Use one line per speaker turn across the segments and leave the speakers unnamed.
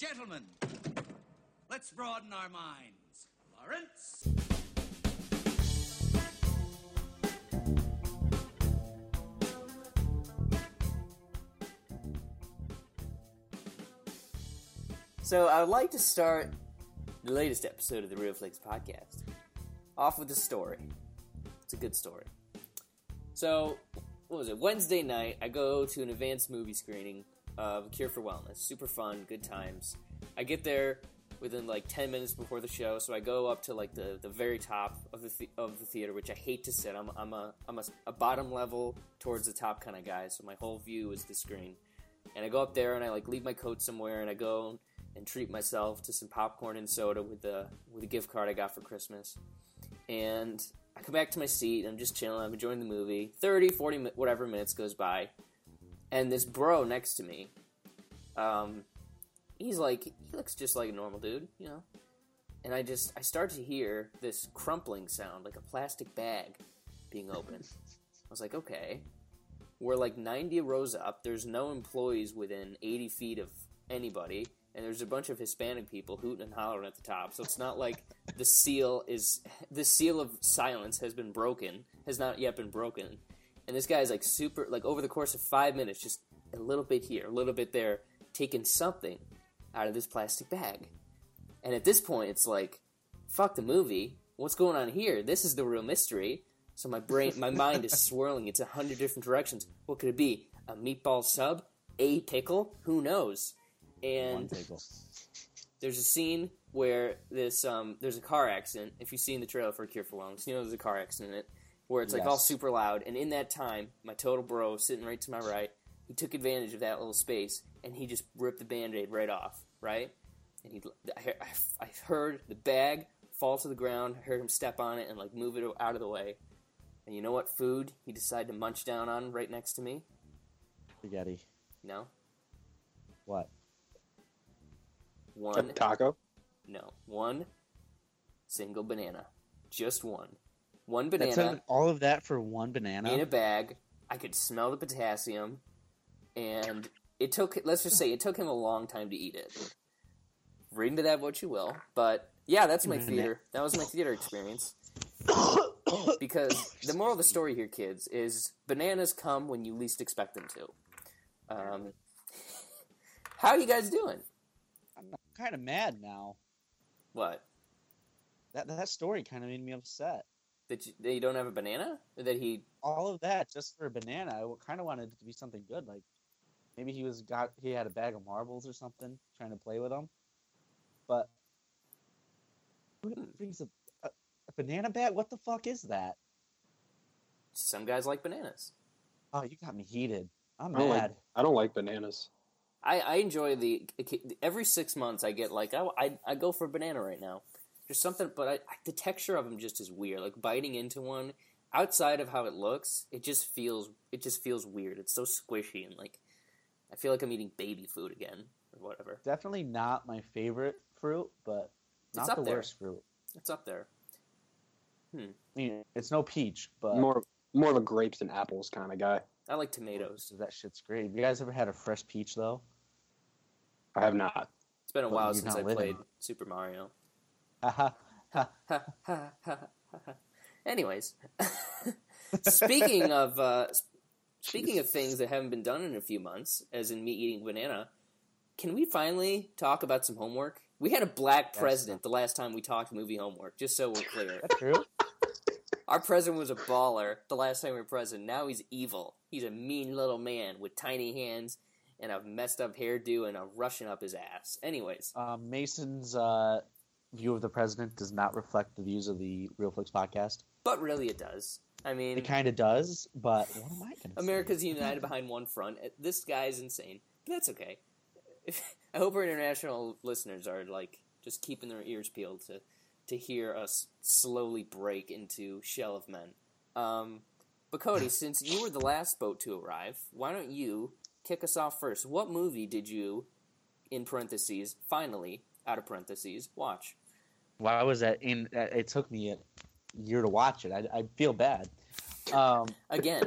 Gentlemen, let's broaden our minds. Lawrence?
So I would like to start the latest episode of the Real Flakes podcast off with a story. It's a good story. So, what was it? Wednesday night, I go to an advanced movie screening of Cure for Wellness. Super fun, good times. I get there within like 10 minutes before the show, so I go up to like the, the very top of the, th- of the theater, which I hate to sit. I'm, I'm, a, I'm a, a bottom level towards the top kind of guy, so my whole view is the screen. And I go up there and I like leave my coat somewhere and I go and treat myself to some popcorn and soda with the with a gift card I got for Christmas. And I come back to my seat. And I'm just chilling. I'm enjoying the movie. 30, 40, whatever minutes goes by, and this bro next to me, um, he's like he looks just like a normal dude, you know. And I just I start to hear this crumpling sound, like a plastic bag being opened. I was like, okay. We're like 90 rows up. There's no employees within 80 feet of anybody and there's a bunch of Hispanic people hooting and hollering at the top. So it's not like the seal is the seal of silence has been broken, has not yet been broken. And this guy's like super like over the course of five minutes, just a little bit here, a little bit there, taking something out of this plastic bag. And at this point, it's like, fuck the movie. What's going on here? This is the real mystery. So my brain, my mind is swirling. It's a hundred different directions. What could it be? A meatball sub? A pickle? Who knows? and there's a scene where this um, there's a car accident. If you've seen the trailer for Cure for Wellness, you know there's a car accident in it where it's like all super loud. And in that time, my total bro sitting right to my right, he took advantage of that little space and he just ripped the band-aid right off, right? And he, I, I heard the bag fall to the ground. I heard him step on it and like move it out of the way. And you know what food he decided to munch down on right next to me?
Spaghetti.
No.
What?
One
taco?
No, one single banana, just one. One banana.
all of that for one banana
in a bag. I could smell the potassium, and it took. Let's just say it took him a long time to eat it. Read into that what you will, but yeah, that's my theater. That was my theater experience. because the moral of the story here, kids, is bananas come when you least expect them to. Um, how are you guys doing?
I'm kind of mad now.
What?
That that story kind of made me upset.
That you, that you don't have a banana? That he
all of that just for a banana? I kind of wanted it to be something good, like maybe he was got he had a bag of marbles or something, trying to play with them. But who hmm. brings a, a, a banana bag? What the fuck is that?
Some guys like bananas.
Oh, you got me heated. I'm
I
mad.
Like, I don't like bananas.
I, I enjoy the every six months I get like I, I, I go for a banana right now. There's something, but I, the texture of them just is weird. Like biting into one, outside of how it looks, it just feels it just feels weird. It's so squishy and like I feel like I'm eating baby food again or whatever.
Definitely not my favorite fruit, but not
it's
the
there.
worst fruit.
It's up there. Hmm.
I mean, it's no peach, but
more more of a grapes and apples kind of guy.
I like tomatoes.
That shit's great. Have you guys ever had a fresh peach though?
I have not.
It's been a while since I played Super Mario. Anyways, speaking of uh, speaking of things that haven't been done in a few months, as in me eating banana, can we finally talk about some homework? We had a black president the last time we talked movie homework, just so we're clear.
That's true.
Our president was a baller the last time we were president. Now he's evil. He's a mean little man with tiny hands and a messed up hairdo and a rushing up his ass. Anyways,
uh, Mason's uh, view of the president does not reflect the views of the Real Flicks podcast.
But really, it does. I mean,
it kind of does. But what am I going to
America's united behind one front. This guy's insane, but that's okay. I hope our international listeners are like just keeping their ears peeled to to hear us slowly break into shell of men. Um, but Cody, since you were the last boat to arrive, why don't you kick us off first. What movie did you, in parentheses, finally, out of parentheses, watch?
Why was that in? Uh, it took me a year to watch it. I, I feel bad. Um,
Again,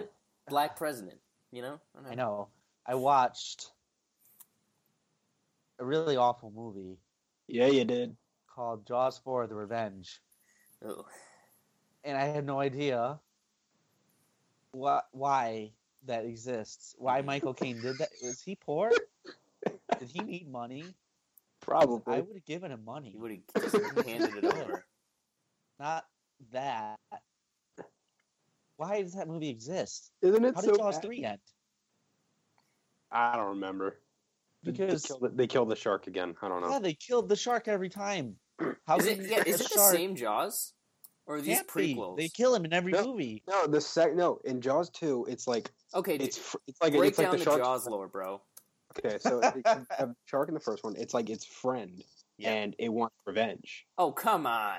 Black President. You know?
I know. I, know. I watched a really awful movie
Yeah, you did.
called Jaws 4: The Revenge,
Oh,
and I had no idea why why that exists. Why Michael Caine did that? Was he poor? Did he need money?
Probably.
I would have given him money.
he would have handed it over.
Not that. Why does that movie exist?
Isn't it
How
so
did Jaws
bad?
3 end?
I don't remember. They-
Because
they killed, the, they killed the shark again. I don't know.
yeah, they killed the shark every time. How
Is
can
it? Yeah, is it the same Jaws, or are these
Can't be.
prequels?
They kill him in every
No.
movie.
No, the sec. No, in Jaws two, it's like
Okay,
it's fr- it's like
break
it's like
down
the
the. Jaws lore, bro.
Okay, so they have shark in the first one. It's like its friend,
Yeah.
and it wants revenge.
Oh come on!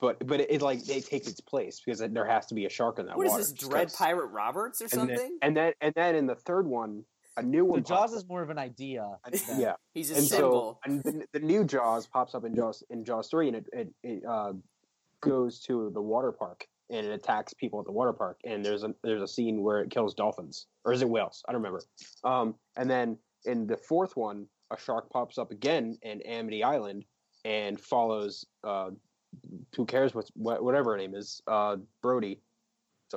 But but it, it like it takes its place because there has to be a shark in that
What is
water.
this,
just
Dread
'cause-
Pirate Roberts or
and
something?
Then, and then and then in the third one, a new
So
one.
Jaws
pops
is more of an idea. than-
yeah,
He's a
and
symbol.
so and the, the new Jaws pops up in Jaws in Jaws three, and it it, it uh, goes to the water park and it attacks people at the water park. And there's a there's a scene where it kills dolphins, or is it whales? I don't remember. Um, and then in the fourth one, a shark pops up again in Amity Island and follows. Uh, who cares what's what, whatever her name is, uh, Brody,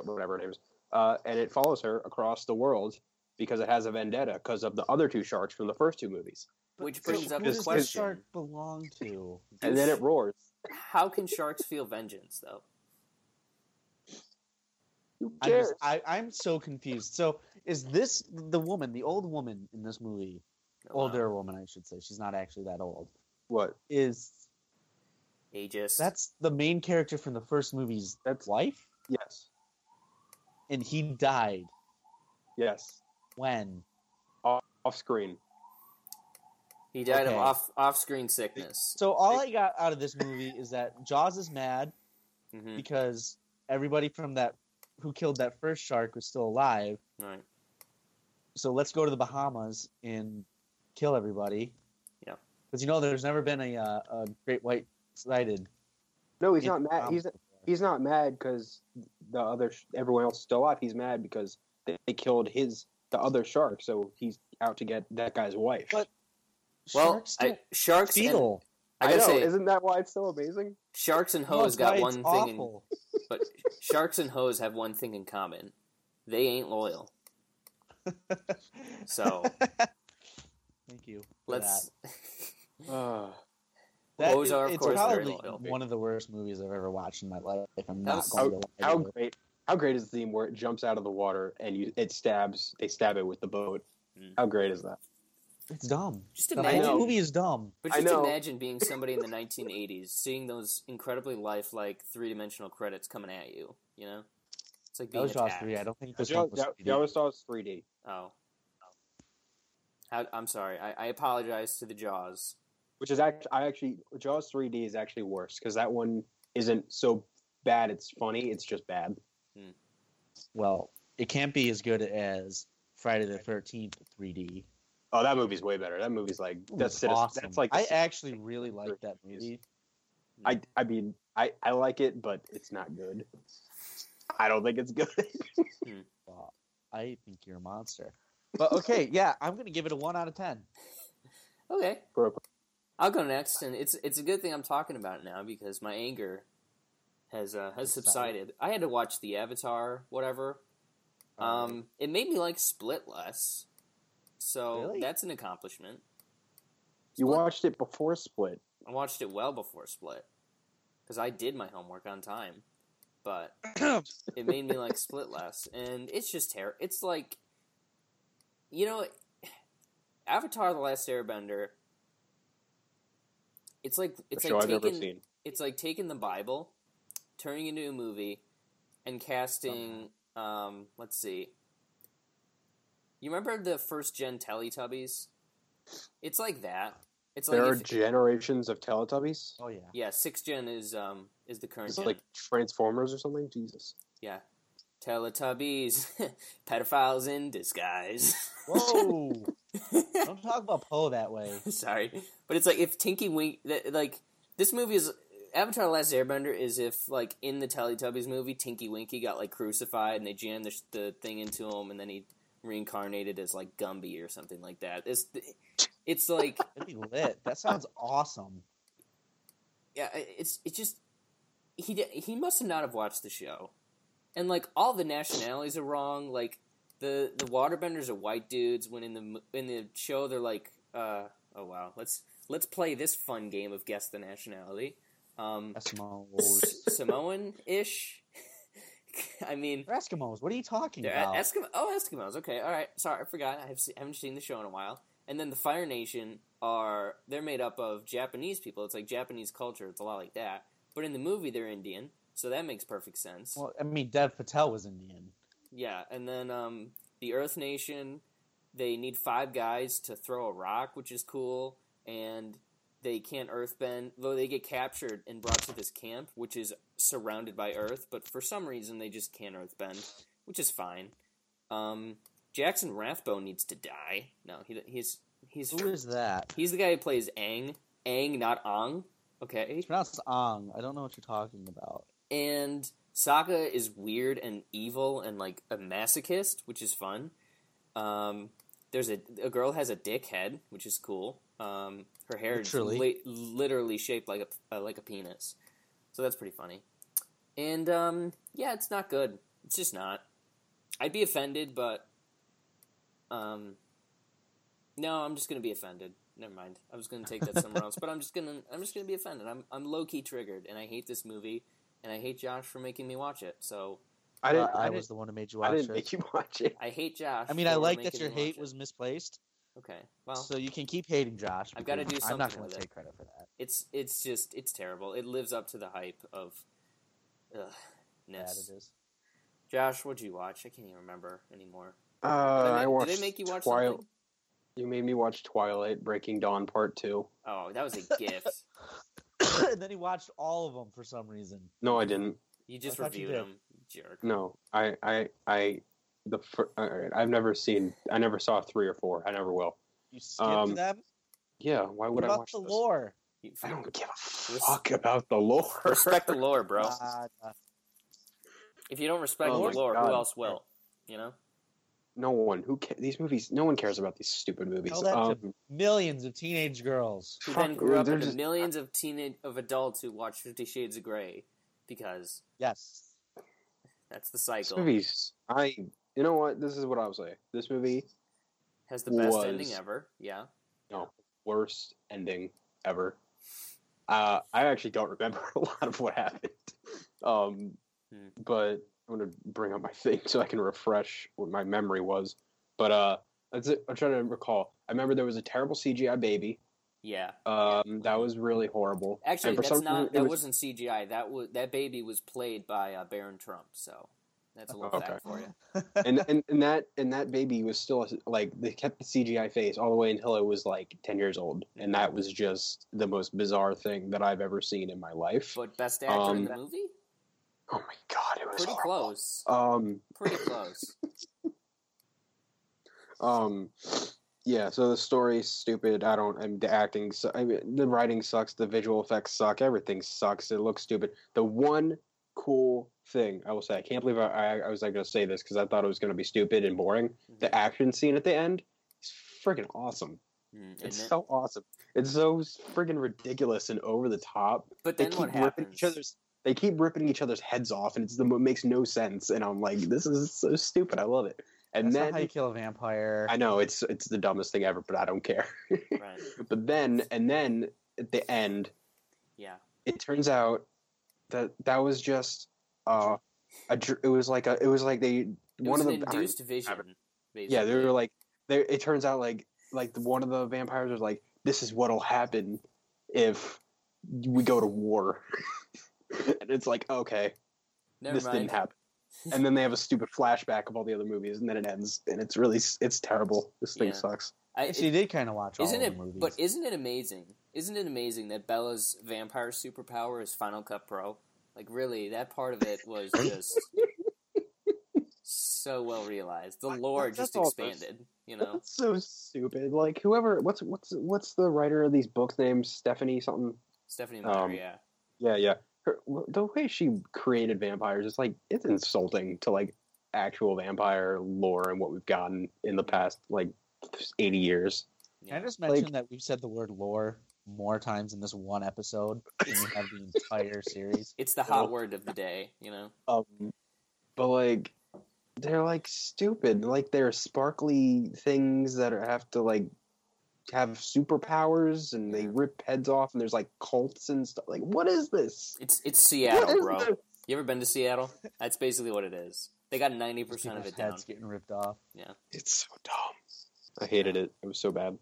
whatever her name is, uh, and it follows her across the world because it has a vendetta because of the other two sharks from the first two movies.
Which
So
brings up
who
the
does
question:
shark belong to?
And then it roars.
How can sharks feel vengeance, though?
Who
I'm, just, I, I'm so confused. So is this the woman, the old woman in this movie?
Oh, wow.
Older woman, I should say. She's not actually that old.
what?
Is
Aegis.
that's the main character from the first movie's
That's
wife,
yes,
and he died
yes.
when?
Off, off screen.
he died
okay.
of off off-screen sickness.
So all I got out of this movie is that Jaws is mad
hmm
because everybody from that who killed that first shark was still alive.
Right.
So let's go to the Bahamas and kill everybody.
Yeah.
Because you know, there's never been a, uh, a great white sighted.
No, he's not mad. He's he's not mad because the other everyone else is still alive. He's mad because they, they killed his the other shark, so he's out to get that guy's wife.
But-
Well,
Sharks
I,
don't
sharks and. I
I
gotta
know,
say,
isn't that why it's so amazing?
sharks and hoes
it's
got one thing, in,
awful.
but sharks and hoes have one thing in common: they ain't loyal. So
Thank you. for
let's.
Uh,
That
Hoes are, of
it's
course, very
probably one of the worst movies I've ever watched in my life. I'm
That
not
was-
going to lie.
how great! How great is the theme where it jumps out of the water and you it stabs? They stab it with the boat.
Mm.
How great is that?
It's dumb.
Just
The
imagine,
whole movie is dumb.
but
I
just
know.
imagine being somebody in the 1980s, seeing those incredibly lifelike three-dimensional credits coming at you. You know, it's like
That
being
was Jaws
attacked.
three. I don't think this
Jaws,
one was 3D.
Jaws was 3D.
Oh. How, I'm sorry. I, I apologize to the Jaws.
which is actually I actually Jaws 3D is actually worse because that one isn't so bad. It's funny. It's just bad. Hmm.
Well, it can't be as good as Friday the Thirteenth 3D.
Oh, that movie's way better. That movie's like that's
It's
citizen-
awesome.
That's like
I actually really like that movie.
I I mean I I like it, but it's not good. I don't think it's good. Hmm.
Well, I think you're a monster. But okay, yeah, I'm gonna give it a one out of ten.
Okay.
For-
I'll go next, and it's it's a good thing I'm talking about it now because my anger has uh, has subsided. I had to watch the Avatar, whatever. Um, it made me like Split less, so
Really?
that's an accomplishment.
you
Split-
watched it before Split.
I watched it well before Split because I did my homework on time, but it made me like Split less, and it's just terrible. It's like, you know, Avatar: The Last Airbender. It's like it's like
I've
taking it's like taking the Bible, turning it into a movie, and casting. Um, let's see. You remember the first gen Teletubbies? It's like that. It's like
There are
if-
generations of Teletubbies.
Oh yeah.
yeah, six gen is um is the current
It's
gen.
like Transformers or something. Jesus.
yeah, Teletubbies, pedophiles in disguise.
Whoa! Don't talk about Po that way.
Sorry, but it's like if Tinky Wink, like this movie is Avatar: The Last Airbender is if like in the Teletubbies movie, Tinky Winky got like crucified and they jammed the, the thing into him, and then he reincarnated as like Gumby or something like that. It's It's like
It'd be lit. That sounds awesome.
yeah, it's it's just he di- he must have not have watched the show, and like all the nationalities are wrong. Like the the waterbenders are white dudes when in the in the show they're like, uh, oh wow, let's let's play this fun game of guess the nationality. Um,
Eskimos.
Samoan ish. I mean,
They're Eskimos. What are you talking about?
Eskimo. Oh, Eskimos. Okay, all right. Sorry, I forgot. I have se- haven't seen the show in a while. And then the Fire Nation are they're made up of Japanese people. It's like Japanese culture. It's a lot like that. But in the movie, they're Indian, so that makes perfect sense.
well, I mean, Dev Patel was Indian.
Yeah, and then um, the Earth Nation, they need five guys to throw a rock, which is cool, and they can't earthbend. Though they get captured and brought to this camp, which is surrounded by Earth, but for some reason they just can't earthbend, which is fine. Um, Jackson Rathbone needs to die. No, he, he's he's
Who is that?
he's the guy who plays Aang. Aang, not Ong. Okay,
It's pronounced Ang. I don't know what you're talking about.
and Sokka is weird and evil and like a masochist, which is fun. Um, there's a a girl has a dick head, which is cool. Um, her hair
Literally.
is li- literally shaped like a uh, like a penis, so that's pretty funny. And um, yeah, it's not good. It's just not. I'd be offended, but um, no, I'm just gonna be offended. Never mind. I was gonna take that somewhere else, but I'm just gonna I'm just gonna be offended. I'm I'm low key triggered, and I hate this movie, and I hate Josh for making me watch it. So
I didn't.
Uh,
I,
I
didn't,
was the one who made you watch it.
I
watch
didn't
it.
make you watch it.
I hate Josh.
I mean, I like that your hate was misplaced,
okay. Well,
so you can keep hating Josh.
I've gotta
because
do
I'm not
something
going
with
to
it.
take credit for that.
it's it's just it's terrible. It lives up to the hype of ugh,
Bad it is.
Josh, what'd you watch? I can't even remember anymore.
Uh,
Did they
I
make-
watched.
did they make you watch
Twilight.
something?
You made me watch Twilight Breaking Dawn Part Two.
Oh, that was a gift.
and then he watched all of them for some reason.
No, I didn't.
You just
I thought you
reviewed them, jerk.
No, I, I, I. The fir- all right, I've never seen. I never saw three or four. I never will.
You skipped
Um,
them.
Yeah, why would
What
I watch
the
this?
lore?
You-
I don't give a fuck about the lore.
Respect the lore, bro.
Uh,
If you don't respect
Oh
the
my
lore,
God.
who else will? You know.
No one who ca- these movies. No one cares about these stupid movies.
Tell that to
Um,
millions of teenage girls.
Who then grew up into
just-
millions of teenage of adults who watch Fifty Shades of Grey because
Yes.
that's the
This
cycle.
movie's. I. You know what? This is what I'll say. This movie
Has the best
was-
ending ever. Yeah.
No, worst ending ever. Uh, I actually don't remember a lot of what happened. Um,
Hmm.
but I'm gonna bring up my thing so I can refresh what my memory was. But uh, that's it. I'm trying to recall. I remember there was a terrible CGI baby.
Yeah.
Um, that was really horrible.
Actually, that's
some
not. That
was-
was, not CGI. That was that baby was played by uh, Baron Trump. So that's a little
Okay.
fact for you.
and, and and that and that baby was still like they kept the CGI face all the way until it was like ten years old, and that was just the most bizarre thing that I've ever seen in my life.
But best actor in
Um,
the movie?
Oh my god, it was
Pretty
horrible.
close.
Um,
Pretty close.
um, yeah. So the story's stupid. I don't. I'm the acting. Su- I mean, the writing sucks. The visual effects suck. Everything sucks. It looks stupid. The one cool thing I will say, I can't believe I, I, I was like going to say this because I thought it was going to be stupid and boring. The action scene at the end is freaking awesome.
Mm,
It's
it?
so awesome. It's so freaking ridiculous and over the top.
But
They
then
keep
what happens?
each other's. They keep ripping each other's heads off, and it's the it makes no sense. And I'm like, this is so stupid. I love it. And
That's
then
not how you kill a vampire.
I know it's it's the dumbest thing ever, but I don't care.
Right.
but then and then at the end,
Yeah.
it turns out that that was just uh, a it was like a it was like they
It
one
was
of
an
the
induced vision. Basically.
yeah they were like they it turns out like like the, one of the vampires was like this is what'll happen if we go to war and it's like okay
Never
this
mind.
didn't happen and then they have a stupid flashback of all the other movies and then it ends and it's really it's terrible this thing
Yeah.
sucks
I,
Actually, did kind of watch all
isn't
of
it?
the movies.
But isn't it amazing? Isn't it amazing that Bella's vampire superpower is Final Cut Pro? Like, really, that part of it was just so well realized. The lore
That's
just
all it was.
expanded. You know,
That's so stupid. Like whoever, what's what's what's the writer of these books name? Stephanie something.
Stephenie Meyer.
Um,
yeah,
Yeah, yeah. Her, the way she created vampires is like it's insulting to like actual vampire lore and what we've gotten in the past like eighty years.
Can I
Yeah.
just
Like-
mention that we've said the word lore more times in this one episode than we have the entire series?
It's the hot word of the day, you know.
Um, but like, they're like stupid. Like they're sparkly things that are, have to like have superpowers, and they rip heads off, and there's like cults and stuff. Like, what is this?
It's it's Seattle, bro.
this?
You ever been to Seattle? That's basically what it is. They got ninety percent of it down.
Heads getting ripped off.
Yeah, it's so dumb. I hated it. It was so bad.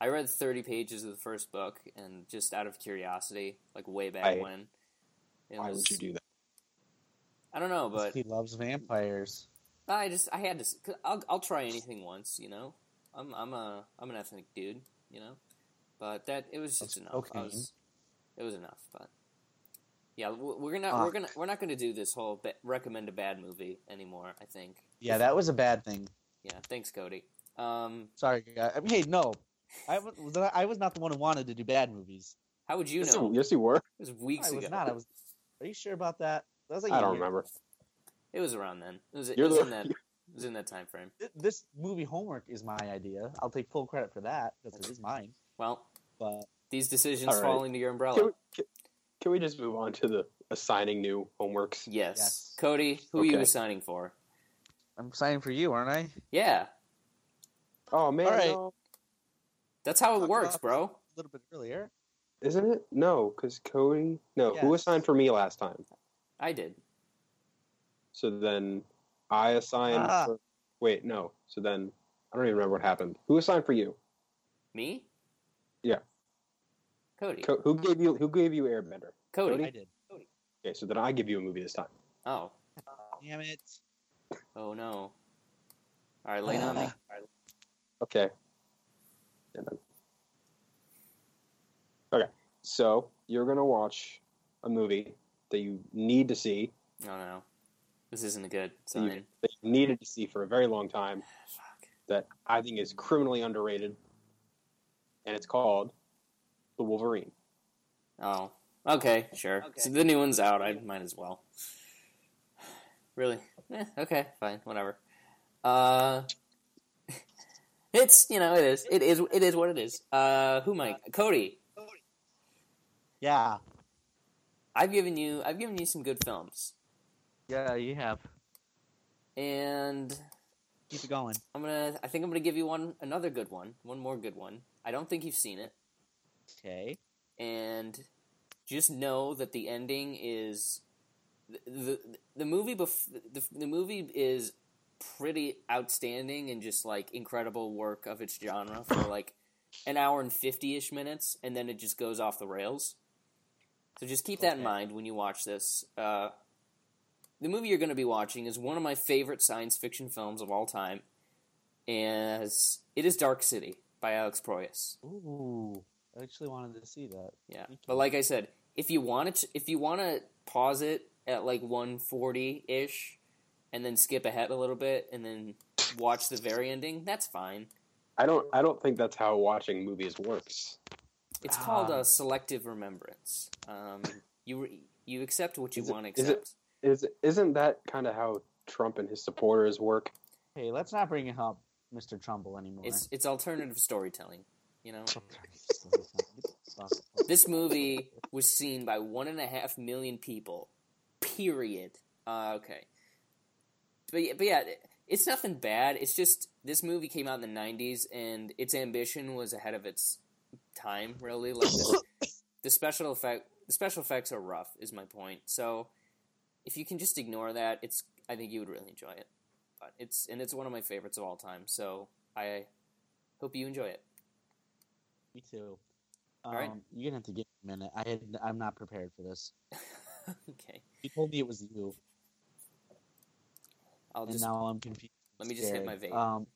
I read thirty pages of the first book, and just out of curiosity, like way back
I-
when. It
Why
was,
would you do that?
I don't know, but
he loves vampires.
I just I had to. s- I'll I'll try anything once, you know. I'm I'm a I'm an ethnic dude, you know. But that it was just
Of
enough. I was, it was enough, but yeah, we're gonna we're gonna we're not gonna do this whole ba- recommend a bad movie anymore. I think.
Yeah, that was a bad thing.
Yeah, thanks, Cody. Um,
Sorry, guys. I mean, hey, no, I was I was not the one who wanted to do bad movies.
how would you
Yes,
know?
yes, you were.
It was weeks
I was
ago.
not. I was. Are you sure about that? That was like
I
a
don't remember.
ago.
It was around then. It was, it
You're
was
the-
in that. It was in that time frame.
This movie homework is my idea. I'll take full credit for that because it is mine.
Well,
But
these decisions
All right.
fall into your umbrella.
Can we, can, can we just move on to the assigning new homeworks?
yes.
Yes.
Cody, who are you
Okay.
assigning for?
I'm signing for you, aren't I?
Yeah,
Oh man,
All right.
no.
that's how it
Talk
works, bro.
A little bit earlier.
isn't it? No, because Cody. No, who
Yes.
assigned for me last time?
I did.
So then I assigned.
Ah.
For, wait, no. So then I don't even remember what happened. Who assigned for you?
Me?
Yeah.
Cody.
Co- who gave you? Who gave you Airbender?
Cody.
Cody?
I did. Cody.
Okay, so then I give you a movie this time.
Oh.
Damn it.
Oh no. All right, lay it on me.
Okay. And then- Okay, so you're gonna watch a movie that you need to see,
Oh no. This isn't a good
that
sign.
that you needed to see for a very long time,
Fuck.
that I think is criminally underrated, and it's called The Wolverine.
Oh. Okay, sure. So the new one's out. I might as well. Really? Eh, okay, fine, whatever. Uh, it's you know it is it is it is what it is. Uh, who Mike? Cody.
Yeah.
I've given you I've given you some good films,
Yeah, you have.
and
Keep it going.
I'm gonna I think I'm gonna give you one another good one, one more good one. I don't think you've seen it,
Okay.
and just know that the ending is the the, the movie bef- the, the movie is pretty outstanding and just like incredible work of its genre for like an hour and 50ish minutes and then it just goes off the rails so just keep that in mind when you watch this uh, the movie you're going to be watching is one of my favorite science fiction films of all time as it is dark city by alex proyas
Ooh. I actually wanted to see that.
yeah, but like I said, if you want to, if you want to pause it at like one forty ish, and then skip ahead a little bit, and then watch the very ending, that's fine.
I don't. I don't think that's how watching movies works.
It's called
Ah.
a selective remembrance. Um, you re- you accept what you
Is it-
want to
is it-
accept.
Is isn't that kind of how Trump and his supporters work?
Hey, let's not bring up Mr. Trumbull anymore.
It's it's alternative storytelling. You know, this movie was seen by one and a half million people. Period. Uh, okay. But yeah, but yeah, it's nothing bad. It's just this movie came out in the '90s, and its ambition was ahead of its time. Really, like the, the special effect, the special effects are rough. Is my point. So, if you can just ignore that, it's I think you would really enjoy it. But it's and it's one of my favorites of all time. So I hope you enjoy it.
Me too.
All right.
Um, You're gonna have to give me a minute. I had I'm not prepared for this.
okay,
You told me it was you,
I'll
and
just
now I'm confused.
let me just hit my vape.
Um,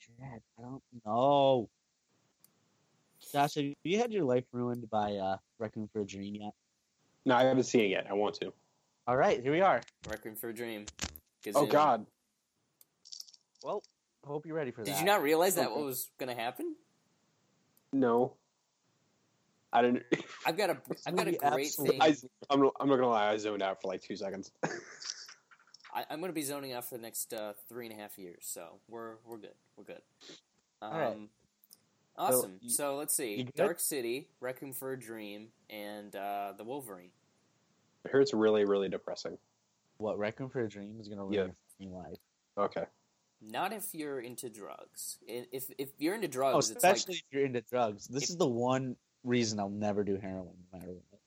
Chad, I don't know. Josh, have you had your life ruined by uh, Requiem for a Dream yet?
No, I haven't seen it yet. I want to.
All right, here we are.
Requiem for a Dream.
Oh God,
Well, hope you're ready for that.
Did you not realize that
Okay.
what was going to happen?
no. I didn't.
I've got a I've got a great thing.
I, I'm, not- gonna lie. I zoned out for like two seconds.
I, I'm going to be zoning out for the next uh, three and a half years, so we're we're good. We're good. Um,
right.
Awesome.
you-
So, let's see. Dark City, Requiem for a Dream, and uh, the Wolverine.
I heard it's really, really depressing.
What Requiem for a Dream is gonna ruin
Yeah.
your life.
Okay.
Not if you're into drugs. If if you're into
Oh,
drugs, it's
especially
like
if you're into drugs. This
if-
is the one reason I'll never do heroin, no matter what.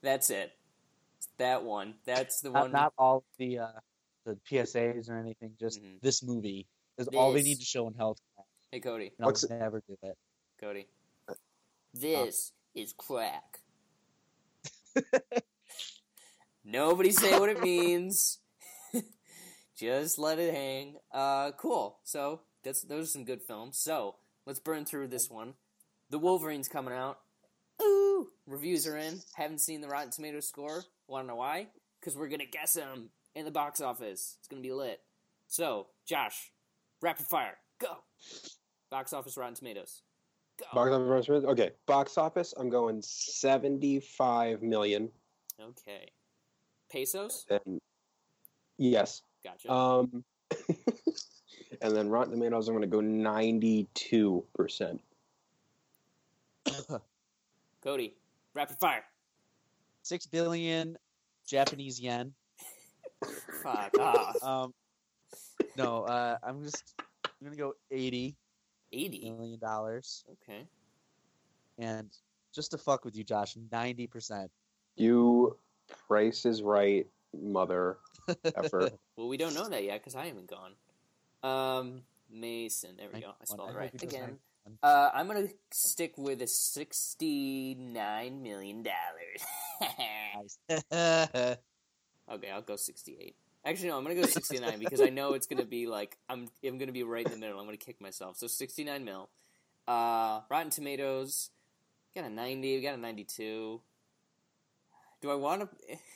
that's it. That one. That's the
Not,
one.
not all the uh, the PSAs or anything. Just
Mhm.
this movie is all they need to show in health.
Hey, Cody.
And I'll
What's it-
never do it.
Cody. This is crack. Nobody say what it means. Just let it hang. Uh, cool. So that's those are some good films. So let's burn through this one. The Wolverine's coming out. Ooh, reviews are in. Haven't seen the Rotten Tomatoes score. Want to know why? Because we're gonna guess them in the box office. It's gonna be lit. So, Josh, rapid fire, go. Box office, Rotten Tomatoes, go.
Box office. Okay. Box office. I'm going 75 million.
Okay. Pesos?
And yes.
Gotcha.
Um. and then Rotten Tomatoes. I'm going to go 92 percent.
Cody, rapid fire.
Six billion Japanese yen.
Fuck off.
Um, no, uh, I'm just I'm gonna go eighty
80
million dollars,
Okay.
and just to fuck with you, Josh, ninety percent.
You Price is Right, mother effer.
Well, we don't know that yet because I haven't gone. Um, Mason. There we go. I spelled it right again. Uh, I'm gonna stick with a sixty-nine million dollars. Okay, I'll go sixty-eight. Actually, no, I'm gonna go sixty-nine because I know it's gonna be like I'm. I'm gonna be right in the middle. I'm gonna kick myself. So sixty-nine mil. Uh, Rotten Tomatoes got a ninety. We got a ninety-two. Do I want to?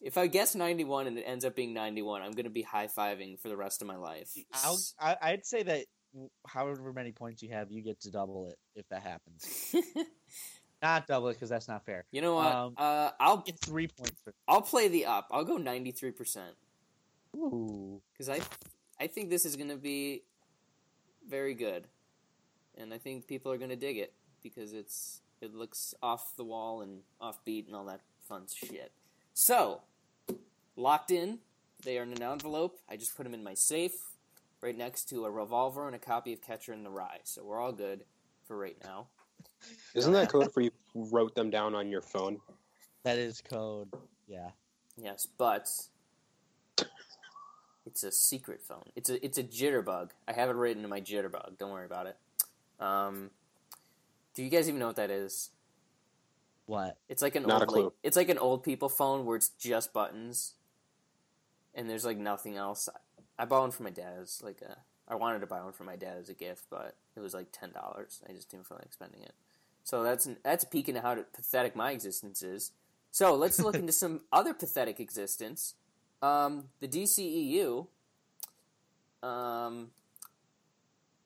If I guess ninety-one and it ends up being ninety-one, I'm gonna be high-fiving for the rest of my life.
I'll, I, I'd say that however many points you have, you get to double it if that happens. Not double it because that's not fair.
you know what?
Um,
uh, I'll
Get three points for.
I'll play the up. I'll go ninety-three percent.
Ooh.
because I I think this is going to be very good, and I think people are going to dig it because it's it looks off the wall and offbeat and all that fun shit. So locked in, they are in an envelope. I just put them in my safe, right next to a revolver and a copy of Catcher in the Rye. So we're all good for right now.
Isn't that code for you wrote them down on your phone?
That is code. Yeah.
Yes, but it's a secret phone. It's a it's a jitterbug. I have it written in my jitterbug. Don't worry about it. Um, do you guys even know what that is?
What?
It's like an
Not
old
a clue.
la- it's like an old people phone where it's just buttons, and there's like nothing else. I bought one for my dad. It's like a I wanted to buy one for my dad as a gift, but it was like ten dollars. I just didn't feel like spending it. So that's an, that's a peek into how pathetic my existence is. So let's look into some other pathetic existence. Um, the DCEU. Um,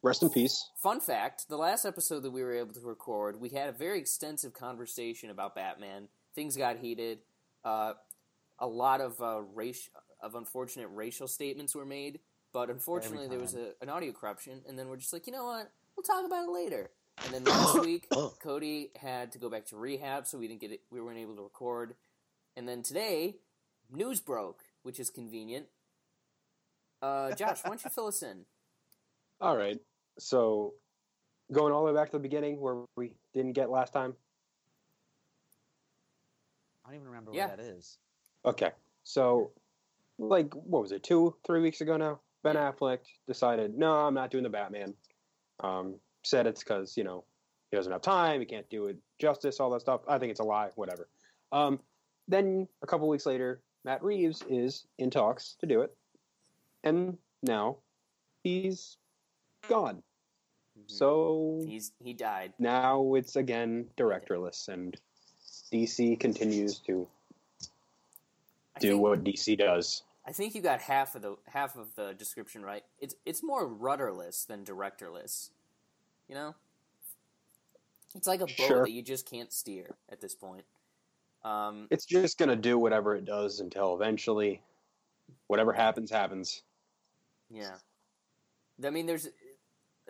Rest in peace.
fun fact: the last episode that we were able to record, we had a very extensive conversation about Batman. Things got heated. Uh, a lot of uh, race of unfortunate racial statements were made, but unfortunately there was a, an audio corruption. And then we're just like, you know what? We'll talk about it later. And then last week, Cody had to go back to rehab, so we didn't get it. We weren't able to record. And then today, news broke, which is convenient. Uh, Josh, why don't you fill us in?
All right. So, going all the way back to the beginning where we didn't get last time.
I don't even remember
Yeah.
what that is.
Okay. So, like, what was it? Two, three weeks ago now. Ben Affleck decided, no, I'm not doing the Batman. Um, said it's because you know he doesn't have time, he can't do it justice, all that stuff. I think it's a lie. Whatever. Um, then a couple weeks later, Matt Reeves is in talks to do it, and now he's gone. So
He's he died.
now it's again directorless, and DC continues to
I
do
think,
what DC does.
I think you got half of the half of the description right. It's it's more rudderless than directorless. You know, it's like a boat
Sure.
that you just can't steer at this point. Um,
It's just gonna do whatever it does until eventually, whatever happens, happens.
yeah, I mean, there's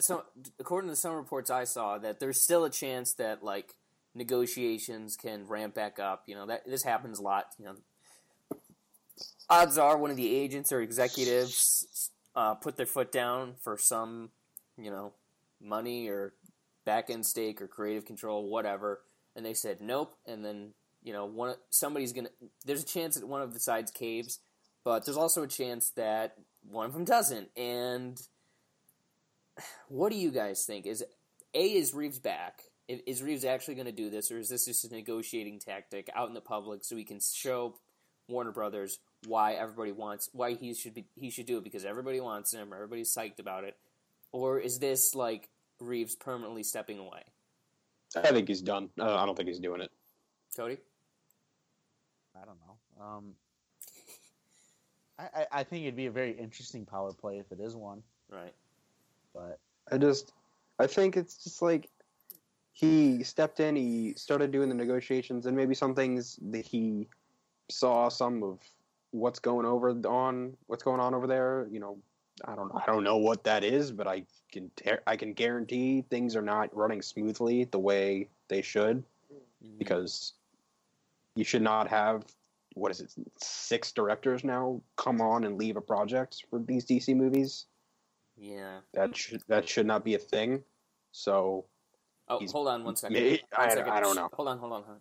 so according to some reports I saw, that there's still a chance that like negotiations can ramp back up. You know that this happens a lot. You know, odds are one of the agents or executives uh, put their foot down for some, you know, money or back end stake or creative control, whatever, and they said nope, and then you know one somebody's gonna. There's a chance that one of the sides caves, but there's also a chance that one of them doesn't. And what do you guys think? Is a is Reeves back? Is Reeves actually going to do this, or is this just a negotiating tactic out in the public so we can show Warner Brothers why everybody wants why he should be he should do it because everybody wants him, or everybody's psyched about it, or is this like Reeves permanently stepping away?
I think he's done. Uh, I don't think he's doing it.
Cody,
I don't know. Um, I, I I think it'd be a very interesting power play if it is one,
right?
I just, I think it's just like he stepped in, he started doing the negotiations, and maybe some things that he saw some of what's going over on what's going on over there. You know, I don't, I don't know what that is, but I can, ter- I can guarantee things are not running smoothly the way they should
Mhm.
because you should not have what is it six directors now come on and leave a project for these DC movies.
Yeah.
That should that should not be a thing. So
Oh, hold on one second.
May-
One
I-
second.
I don't
Shh,
know.
Hold on, hold on, hold on.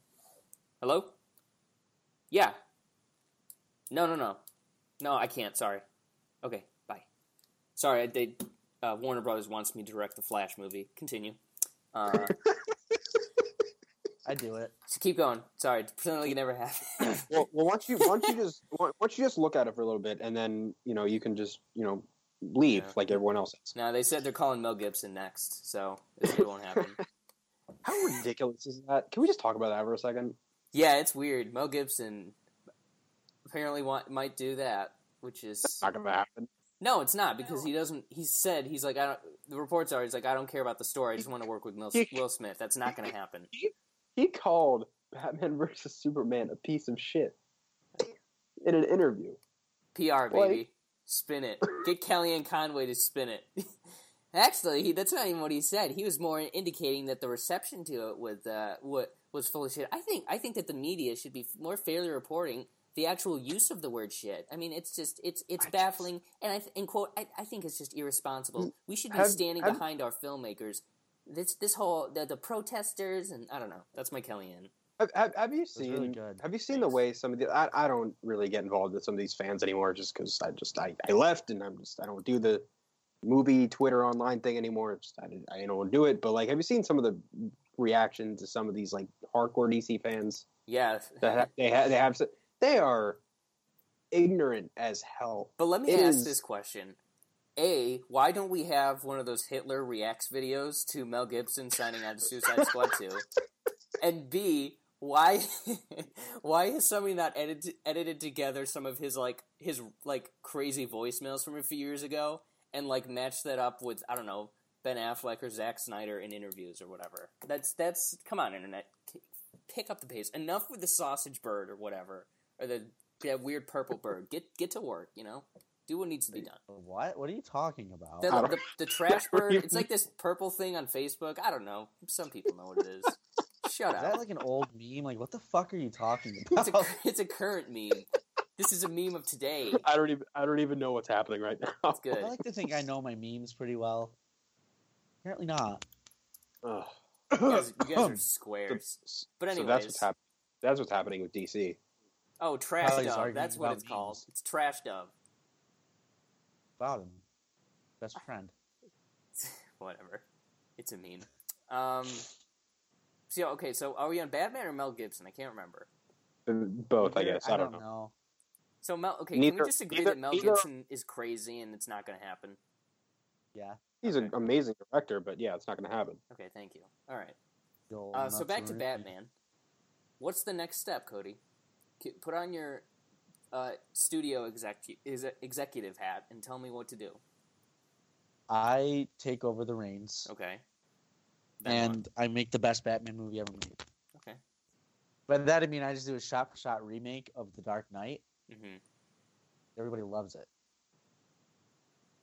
Hello? Yeah. No, no, no. No, I can't. Sorry. Okay, bye. Sorry, they uh, Warner Brothers wants me to direct the Flash movie. Continue. Uh,
I do it.
so keep going. Sorry, pretend like it never happened.
well, well, once you once you just once you just look at it for a little bit, and then you know you can just you know leave
Yeah.
like everyone else is.
now they said they're calling Mel Gibson next, so this it won't happen.
How ridiculous is that? Can we just talk about that for a second?
Yeah, it's weird. Mel Gibson apparently want, might do that, which is
It's not gonna happen.
No, it's not because he doesn't. He said he's like I don't. The reports are he's like I don't care about the story. I just want to work with Will, Will Smith. That's not going to happen.
He called Batman versus Superman a piece of shit in an interview.
PR
Like-
baby, spin it. Get Kellyanne Conway to spin it. Actually, he, that's not even what he said. He was more indicating that the reception to it was uh, what was full of shit. I think I think that the media should be more fairly reporting the actual use of the word shit. I mean, it's just it's it's baffling, and I th- and quote I, I think it's just irresponsible. We should be
Have-
standing
have-
behind our filmmakers. This this whole the, the protesters and I don't know. That's my Kellyanne.
Have, have, have you seen?
really.
Have you seen the way some of the? I, I don't really get involved with some of these fans anymore, just because I just I, I left and I'm just I don't do the movie Twitter online thing anymore. Just, I, I don't do it. But like, have you seen some of the reactions to some of these like hardcore DC fans
Yeah,
that ha- they ha- they have they are ignorant as hell.
But let me
It
ask
is-
this question. A, why don't we have one of those Hitler reacts videos to Mel Gibson signing on to Suicide Squad 2? And B, why why has somebody not edited edited together some of his like his like crazy voicemails from a few years ago and like matched that up with I don't know Ben Affleck or Zack Snyder in interviews or whatever? That's that's come on internet, pick up the pace. Enough with the sausage bird or whatever or the that weird purple bird. Get get to work, you know. Do what needs to be done.
What? What are you talking about?
The,
I
the, the trash bird. It's like this purple thing on Facebook. I don't know. Some people know what it is. Shut
Is that like an old meme? Like, what the fuck are you talking
It's
about?
a, it's a current meme. This is a meme of today.
I don't even I don't even know what's happening right now.
It's good.
I like to think I know my memes pretty well. Apparently not.
Ugh.
You guys, you guys are squares. But
so that's what's happening. That's what's happening with DC.
Oh, trash
Kylie's
dove. That's what
about
it's called. It's trash dove.
About him. Best friend.
Whatever. It's a meme. Um. So okay. So are we on Batman or Mel Gibson? I can't remember.
Both, I guess. I don't know.
So Mel. Okay. can we just agree
neither-
that Mel
neither-
Gibson is crazy and it's not going to happen?
Yeah.
He's
Okay.
an amazing director, but yeah, it's not going to happen.
Okay. Thank you. All right.
Yo,
Uh, so
nuts
back to Batman. What's the next step, Cody? Put on your uh, studio execu- is executive hat and tell me what to do.
I take over the reins,
Okay. Then what?
and I make the best Batman movie ever made.
okay.
By that I mean I just do a shot-for-shot remake of The Dark Knight.
hmm
Everybody loves it.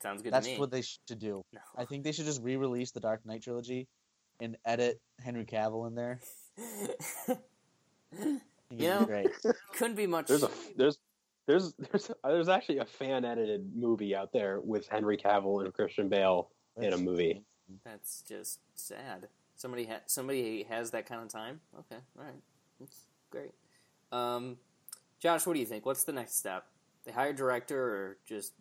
Sounds good
That's
to me.
what they should do.
No.
I think they should just re-release the Dark Knight trilogy and edit Henry Cavill in there. I
You know,
great.
Couldn't be much.
There's a there's there's there's there's actually a fan edited movie out there with Henry Cavill and Christian Bale in a
That's-
movie.
That's just sad. Somebody ha- somebody has that kind of time. Okay, all right, that's great. Um, Josh, what do you think? What's the next step? They hire a director, or just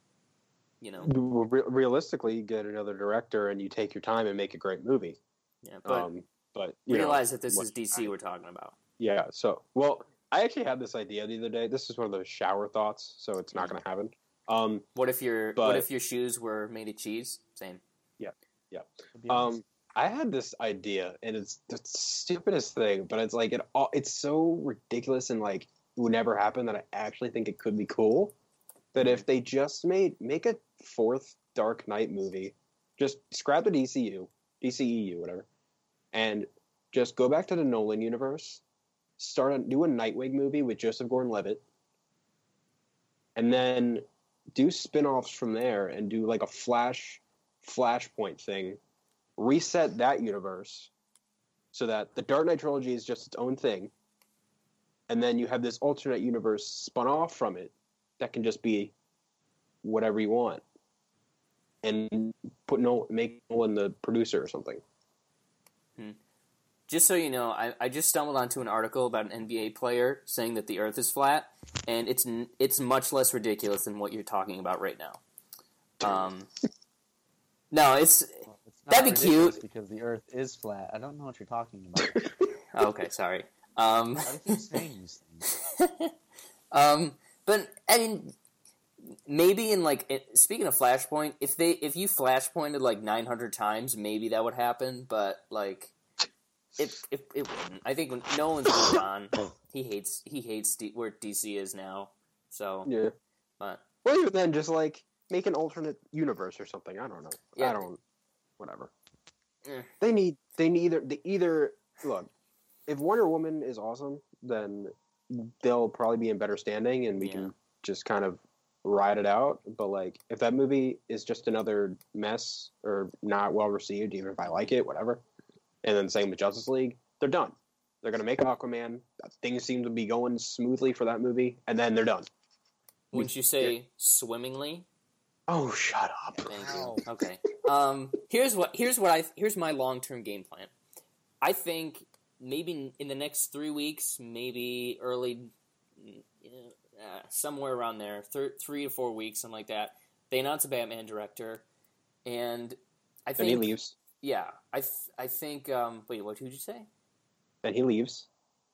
you know,
Re- realistically, you get another director and you take your time and make a great movie.
yeah. But
um, but you know,
realize that this is DC we're talking about.
Yeah. So, well, I actually had this idea the other day. This is one of those shower thoughts, so it's not going to happen. Um,
What if your
But-
What if your shoes were made of cheese? Same.
Nice.
um, I had this idea, and it's the stupidest thing, but it's like it all. It's so ridiculous and like it would never happen that I actually think it could be cool. That if they just made make a fourth Dark Knight movie, just scrap the DCU, DCEU, whatever, and just go back to the Nolan universe, start a do a Nightwing movie with Joseph Gordon-Levitt, and then do spin-offs from there and do like a Flash Flashpoint thing, reset that universe so that the Dark Knight trilogy is just its own thing, and then you have this alternate universe spun off from it that can just be whatever you want, and put no make Nolan the producer or something.
Just so you know, I, I just stumbled onto an article about an NBA player saying that the Earth is flat, and it's it's much less ridiculous than what you're talking about right now. Um, no, it's
Well, it's
that'd be cute.
because the Earth is flat. I don't know what you're talking about.
oh, okay. Sorry. Um,
Why keep saying these things?
um, but I mean, maybe in like it, speaking of Flashpoint, if they if you Flashpointed like 900 times, maybe that would happen. But like, it it, it wouldn't. I think when Nolan's moved on. He hates he hates D, where DC is now. So,
Yeah.
but
Well, even then, just like make an alternate universe or something. I don't know.
Yeah.
I don't. Whatever.
Eh.
They need. They need either. They either look. If Wonder Woman is awesome, then they'll probably be in better standing, and we
Yeah.
can just kind of ride it out. But like, if that movie is just another mess or not well received, even if I like it, whatever. And then same with Justice League, they're done. They're gonna make Aquaman. Things seem to be going smoothly for that movie, and then they're done.
wouldn't you say swimmingly?
Oh, shut up.
Thank you. Okay. Um, here's what here's what I here's my long term game plan. I think maybe in the next three weeks, maybe early, uh, somewhere around there, thir- three to four weeks, something like that. They announce a Batman director, and I
Then he
think
leaves.
yeah, I th- I think um, wait, what did you say?
Then he leaves.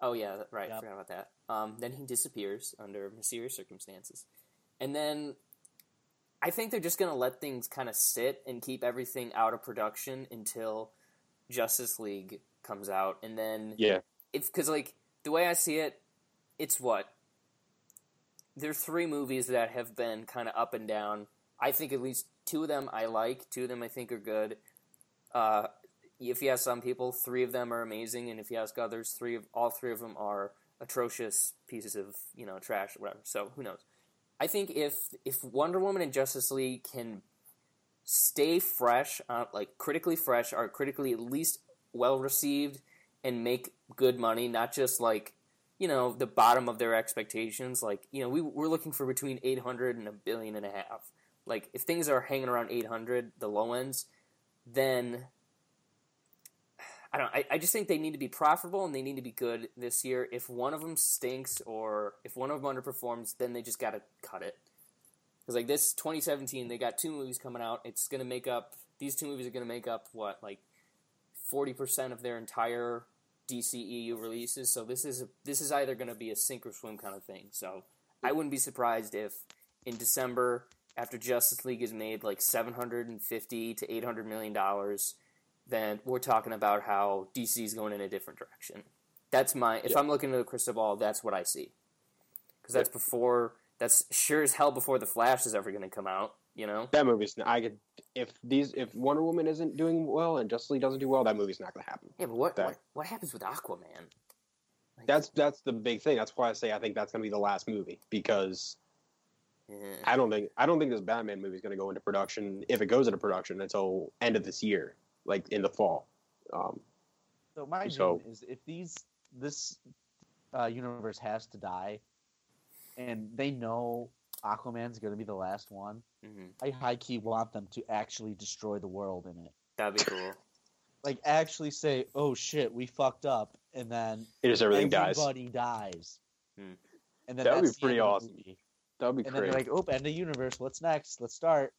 Oh yeah, right. I
Yep.
forgot about that. Um, then he disappears under mysterious circumstances, and then I think they're just gonna let things kind of sit and keep everything out of production until Justice League comes out, and then
Yeah.
it's because like the way I see it, it's what there's three movies that have been kind of up and down. I think at least two of them I like, two of them I think are good. Uh, if you ask some people, three of them are amazing, and if you ask others, three of all three of them are atrocious pieces of you know trash or whatever. So who knows? I think if if Wonder Woman and Justice League can stay fresh, uh, like critically fresh, are critically at least well received, and make good money, not just like you know the bottom of their expectations. Like you know we we're looking for between eight hundred and a billion and a half. Like if things are hanging around eight hundred, the low ends, then I don't. I, I just think they need to be profitable and they need to be good this year. If one of them stinks or if one of them underperforms, then they just got to cut it. Because like this 2017, they got two movies coming out. It's gonna make up. These two movies are gonna make up what like 40 percent of their entire DCEU releases. So this is a, this is either gonna be a sink or swim kind of thing. So I wouldn't be surprised if in December after Justice League is made like 750 to 800 million dollars then we're talking about how DC is going in a different direction. That's my if
Yeah.
I'm looking at a crystal ball, that's what I see. Because that's before that's sure as hell before the Flash is ever going to come out. You know,
That movie's. I could. If these, if Wonder Woman isn't doing well and Justice League doesn't do well, that movie's not going to happen.
yeah, but what,
That-
what what happens with Aquaman? Like,
That's that's the big thing. That's why I say I think that's going to be the last movie because I don't think I don't think this Batman movie is going to go into production if it goes into production until end of this year, like in the fall. Um,
So my
So-
dream is if these this uh, universe has to die, and they know Aquaman's going to be the last one,
mhm.
I high key want them to actually destroy the world in it.
That'd be cool.
Like actually say, "Oh shit, we fucked up," and then
it just everything dies.
everybody dies.
Hmm.
And then
That would be pretty
end of the
awesome. That would be
And then
great.
they're like, "Oh, end of universe. What's next? Let's start."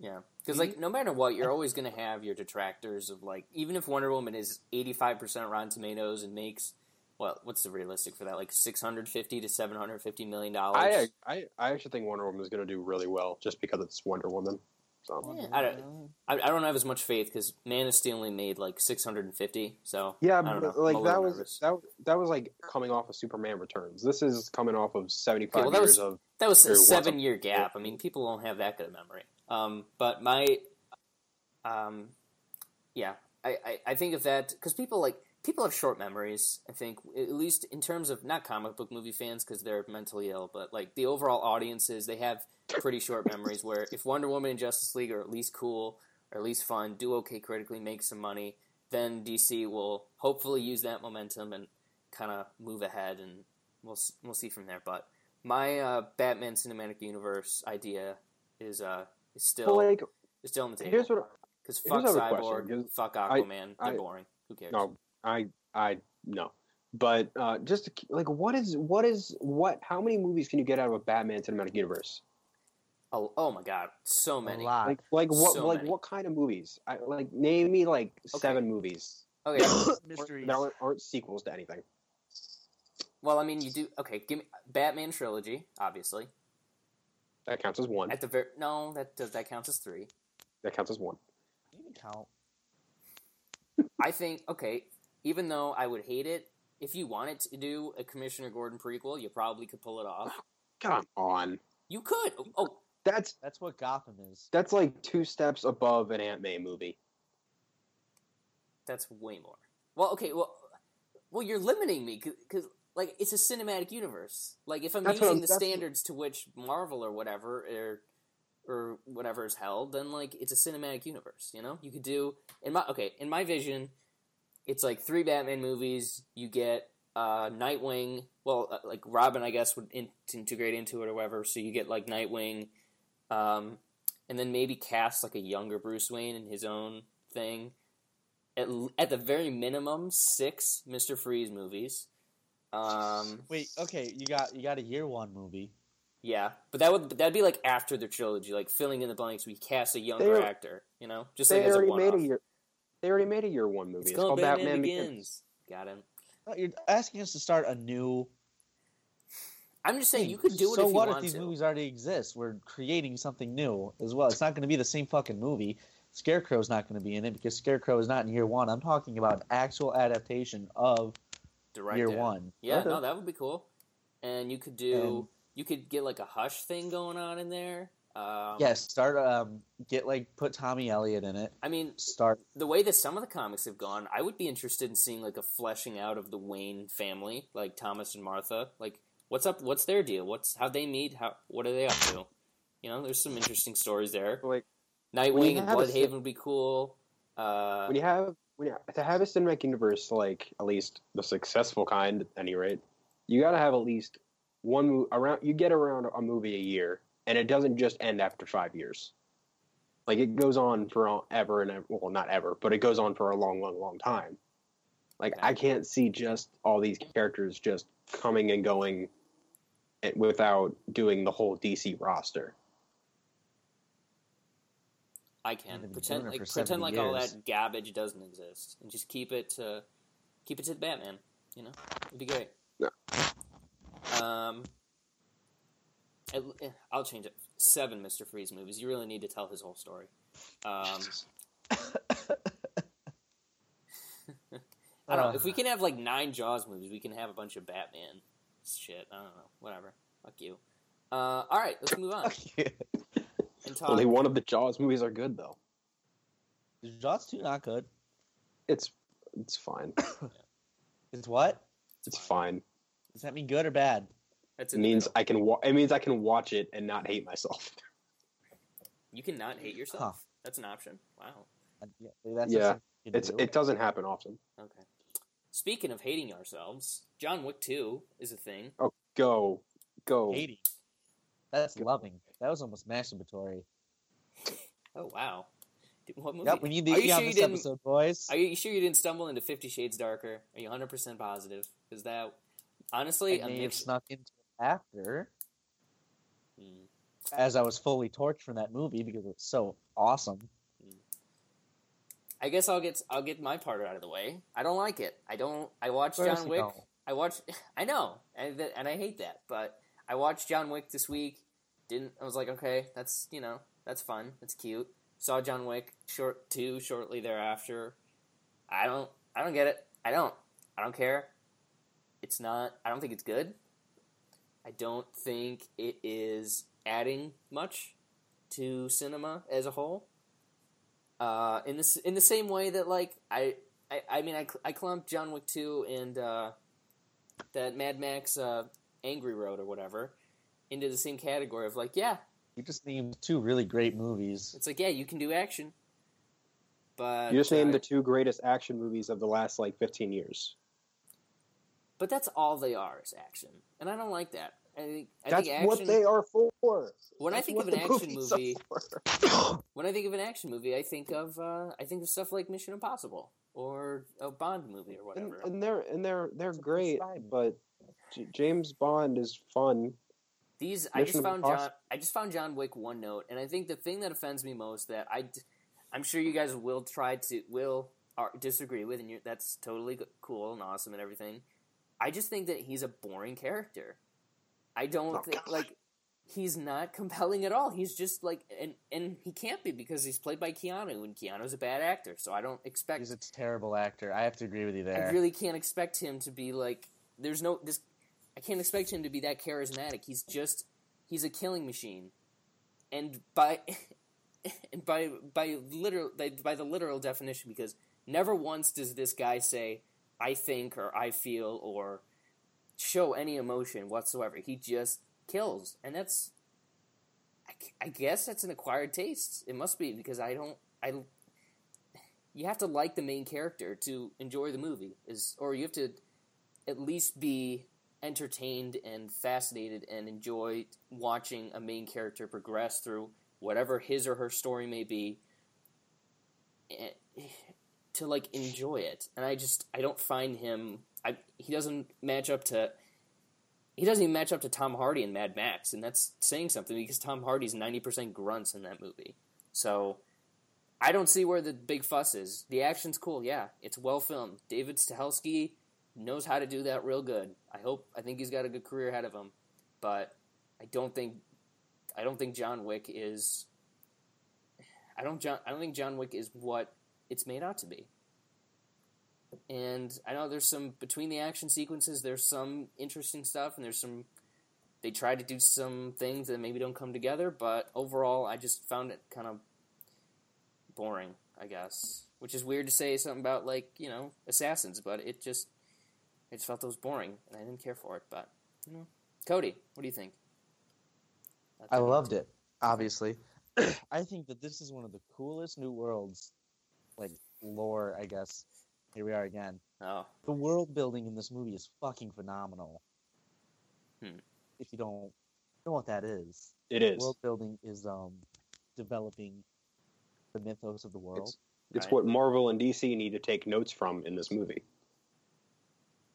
Yeah, because like no matter what, you're always going to have your detractors of like even if Wonder Woman is 85 percent Rotten Tomatoes and makes well, what's the realistic for that like 650 to 750 million dollars.
I, I I actually think Wonder Woman is going to do really well just because it's Wonder Woman. So
Yeah, I don't- I, I don't have as much faith because Man of Steel only made like 650. So
yeah,
I don't
but
know.
like
a
that
little
was
nervous.
that that was like coming off of Superman Returns. This is coming off of seventy five
Okay, well, that
years
was-
of
That was a seven year gap. I mean, people don't have that good a memory. Um, but my, um, yeah, I, I, I think of that because people like people have short memories. I think at least in terms of not comic book movie fans because they're mentally ill, but like the overall audiences, they have pretty short memories. Where if Wonder Woman and Justice League are at least cool or at least fun, do okay critically, make some money, then DC will hopefully use that momentum and kind of move ahead, and we'll we'll see from there. But my uh, Batman cinematic universe idea is uh is still
But, like
is still on the table.
here's what
Because
here's
fuck
another
Cyborg,
question, 'cause
fuck
I-
Aquaman, they're
I-
boring. Who cares?
no I I no. But uh, just to, like, what is what is what? How many movies can you get out of a Batman cinematic universe?
Oh, oh my god, so
A
many.
lot.
Like, like what?
So
like
many.
what kind of movies? I, like, name me like
Okay.
seven movies
Okay,
Mysteries.
that aren't, aren't sequels to anything.
well, I mean, you do. Okay, give me Batman trilogy, obviously.
That counts as one.
At the very no, that does that counts as three.
That counts as one.
You can count.
I think okay, even though I would hate it, if you wanted to do a Commissioner Gordon prequel, you probably could pull it off.
Come on,
You could. Oh, oh
that's
That's what Gotham is.
that's like two steps above an Aunt May movie.
that's way more. Well, okay, well, well, you're limiting me because like it's a cinematic universe. Like if I'm
That's
using
I'm-
the standards to which Marvel or whatever or or whatever is held, then like it's a cinematic universe. You know, you could do in my okay in my vision, it's like three Batman movies. You get uh, Nightwing. Well, uh, like Robin, I guess would in- integrate into it or whatever. So you get like Nightwing, um, and then maybe cast like a younger Bruce Wayne in his own thing. At, l- at the very minimum, six Mister Freeze movies. Um,
Wait, okay, you got you got a year one movie.
yeah, but that would that'd be like after the trilogy, like filling in the blanks. We cast a younger
They-
actor, you know, just
They
like as a
already made a year. They already made a year one movie.
It's
It's,
called
called
Batman,
Batman
Begins. Got him.
No, You're asking us to start a new.
I'm just saying you could do it
so
if you
what
want
if these
to.
movies already exist? We're creating something new as well. It's not going to be the same fucking movie. Scarecrow's not going to be in it because Scarecrow is not in year one. I'm talking about an actual adaptation of
Direct
year
it.
one.
Yeah,
Okay.
no, that would be cool. And you could do, you could get like a hush thing going on in there. Um,
Yes, start um get like put Tommy Elliot in it.
I mean,
Start
the way that some of the comics have gone, I would be interested in seeing like a fleshing out of the Wayne family, like Thomas and Martha. Like, what's up? What's their deal? What's how they meet? How what are they up to? You know, there's some interesting stories there.
Like
Nightwing and Blüdhaven would be cool. Uh,
when you have when you, to have a cinematic universe like at least the successful kind, at any rate, you got to have at least one around. You get around a movie a year, and it doesn't just end after five years. Like it goes on for all- ever and ever. Well, not ever, but it goes on for a long, long, long time. Like I can't see just all these characters just coming and going eh, without doing the whole DC roster.
I can
they've
pretend like pretend
70
like all that garbage doesn't exist, and just keep it to keep it to Batman. You know, it'd be great.
Yeah.
Um, at- eh, I'll change it. Seven Mister Freeze movies. You really need to tell his whole story. Um, I don't know. If we can have like nine Jaws movies, we can have a bunch of Batman shit. I don't know. Whatever. Fuck you. Uh, all right, let's move on and talk.
Only one of the Jaws movies are good though.
Jaws two not good.
It's it's fine.
It's what?
It's fine.
Does that mean good or bad?
That's
It means
middle.
I can. Wa- it means I can watch it and not hate myself.
you cannot hate yourself.
Huh.
That's an option. Wow.
And, yeah, that's
Yeah,
just something you can
It's
do.
it doesn't happen often.
Okay. Speaking of hating ourselves, John Wick 2 is a thing.
Oh, go, go.
hating. That's loving. That was almost masturbatory.
Oh wow. What movie?
Yep, we need to
Are you
on
sure you
this
didn't-
episode, boys.
Are you sure you didn't stumble into Fifty Shades Darker? Are you 100% positive? Because that, honestly,
I may have snuck into it after,
Hmm.
as I was fully torched from that movie because it's so awesome.
I guess I'll get I'll get my part out of the way. I don't like it. I don't. I watched John Wick. I watched. I know, and and I hate that. But I watched John Wick this week. Didn't I was like, okay, that's you know that's fun. That's cute. Saw John Wick short two shortly thereafter. I don't. I don't get it. I don't. I don't care. It's not. I don't think it's good. I don't think it is adding much to cinema as a whole. Uh, in this, in the same way that like I, I, I mean, I, I clumped John Wick two and uh, that Mad Max uh, Angry Road or whatever into the same category of like, yeah,
You just named two really great movies.
it's like yeah, you can do action, but
You just named
uh,
the two greatest action movies of the last like 15 years.
but that's all they are is action, and I don't like that. I think I
That's
think action,
what they are for.
When I think of an action movie- When I think of an action movie, I think of uh, I think of stuff like Mission Impossible or a Bond movie or
and,
whatever.
and they're and they're they're
It's
great, but James Bond is fun.
These I just found John I just found John Wick one note, and I think the thing that offends me most that I, I'm sure you guys will try to will disagree with, and you're, that's totally cool and awesome and everything. I just think that he's a boring character. I don't
Oh,
think like he's not compelling at all. He's just like and and he can't be because he's played by Keanu, and Keanu's a bad actor, so I don't expect
He's a terrible actor. I have to agree with you there.
I really can't expect him to be like. There's no this. I can't expect him to be that charismatic. He's just he's a killing machine, and by and by by literal by, by the literal definition, because never once does this guy say I think or I feel or show any emotion whatsoever. He just kills, and that's I, guess that's an acquired taste. It must be because I don't. I you have to like the main character to enjoy the movie is or you have to at least be entertained and fascinated and enjoy watching a main character progress through whatever his or her story may be eh, to like enjoy it and i just i don't find him I, he doesn't match up to he doesn't even match up to tom hardy in mad max and that's saying something because tom hardy's 90% grunts in that movie so I don't see where the big fuss is. The action's cool, yeah. It's well filmed. David Stahelski knows how to do that real good. I hope I think he's got a good career ahead of him. But I don't think I don't think John Wick is I don't John I don't think John Wick is what it's made out to be. And I know there's some between the action sequences there's some interesting stuff and there's some they try to do some things that maybe don't come together, but overall I just found it kind of boring, I guess. Which is weird to say something about like you know assassins, but it just I just felt it was boring and I didn't care for it. But you know, Cody, what do you think?
I loved it, obviously. I think that this is one of the coolest new worlds, like lore, I guess. Here we are again.
Oh,
The world building in this movie is fucking phenomenal.
Hmm.
If you don't know what that is,
It is.
world building is um developing the mythos of the world
It's, it's
Right.
what Marvel and DC need to take notes from in this movie.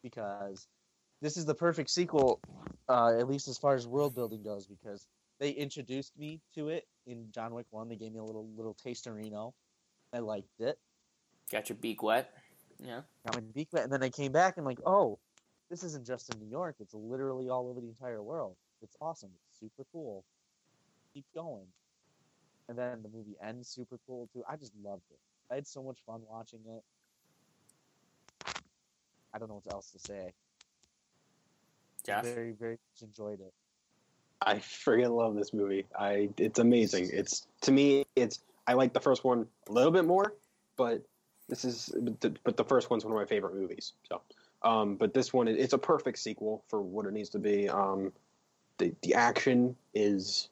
Because this is the perfect sequel, uh, at least as far as world building goes, because they introduced me to it in John Wick One. They gave me a little little taste of tasterino. I liked it.
got your beak wet. Yeah,
got my beak wet, and then I came back and like, oh, this isn't just in New York. It's literally all over the entire world. It's awesome. It's super cool. Keep going. And then the movie ends super cool too. I just loved it. I had so much fun watching it. I don't know what else to say.
Josh.
Very, very much enjoyed it.
I freaking love this movie. I it's amazing. It's to me, it's I like the first one a little bit more, but this is but the, but the first one's one of my favorite movies. So, um, but this one it's a perfect sequel for what it needs to be. Um, the the action is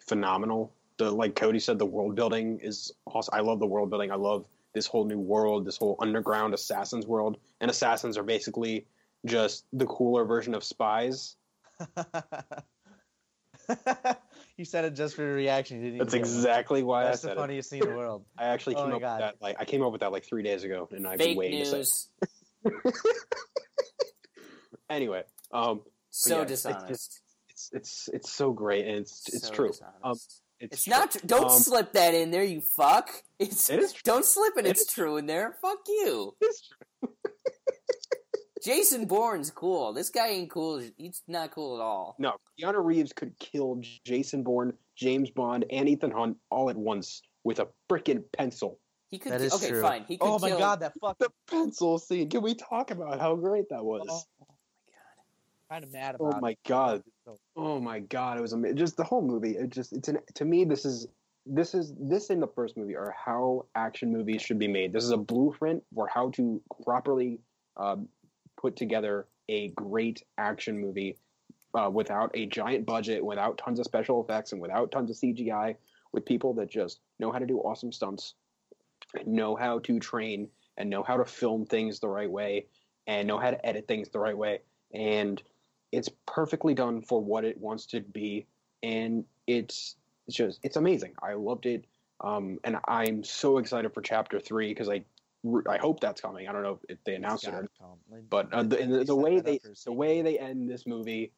phenomenal. The like Cody said, the world building is awesome. I love the world building. I love this whole new world, this whole underground assassins world. And assassins are basically just the cooler version of spies.
you said it just for your reaction. You didn't
That's
even get
exactly why
That's
I
the
said it.
funniest thing in the world.
I actually
Oh
came
my
up
God.
with that like I came up with that like three days ago, and I've
Fake
been waiting to say.
news.
it. Anyway, um,
So
yeah, it's
dishonest.
just- it's it's it's so great, and it's it's true. Um, it's,
it's
true.
not. Tr- don't
Um,
slip that in there, you fuck. It's
It is true.
don't slip it.
It
It's
is
true in there. Fuck you.
It's true.
Jason Bourne's cool. This guy ain't cool. He's not cool at all.
No, Keanu Reeves could kill Jason Bourne, James Bond, and Ethan Hunt all at once with a freaking pencil.
He could.
That
ki-
is
okay,
true.
fine. He could
Oh my
kill.
god, that fuck.
The pencil scene. Can we talk about how great that was?
Oh, oh my god, kind of mad about.
Oh my
it.
god.
So-
Oh my god, it was amazing. Just the whole movie. It just it's an to me this is this is this in the first movie are how action movies should be made. This is a blueprint for how to properly um, put together a great action movie uh, without a giant budget, without tons of special effects, and without tons of CGI, with people that just know how to do awesome stunts, know how to train, and know how to film things the right way, and know how to edit things the right way, and it's perfectly done for what it wants to be, and it's it's just it's amazing. I loved it, um, and I'm so excited for chapter three because I I hope that's coming. I don't know if they announced it or.
Like,
but uh, the, the, the way they the way they end this movie,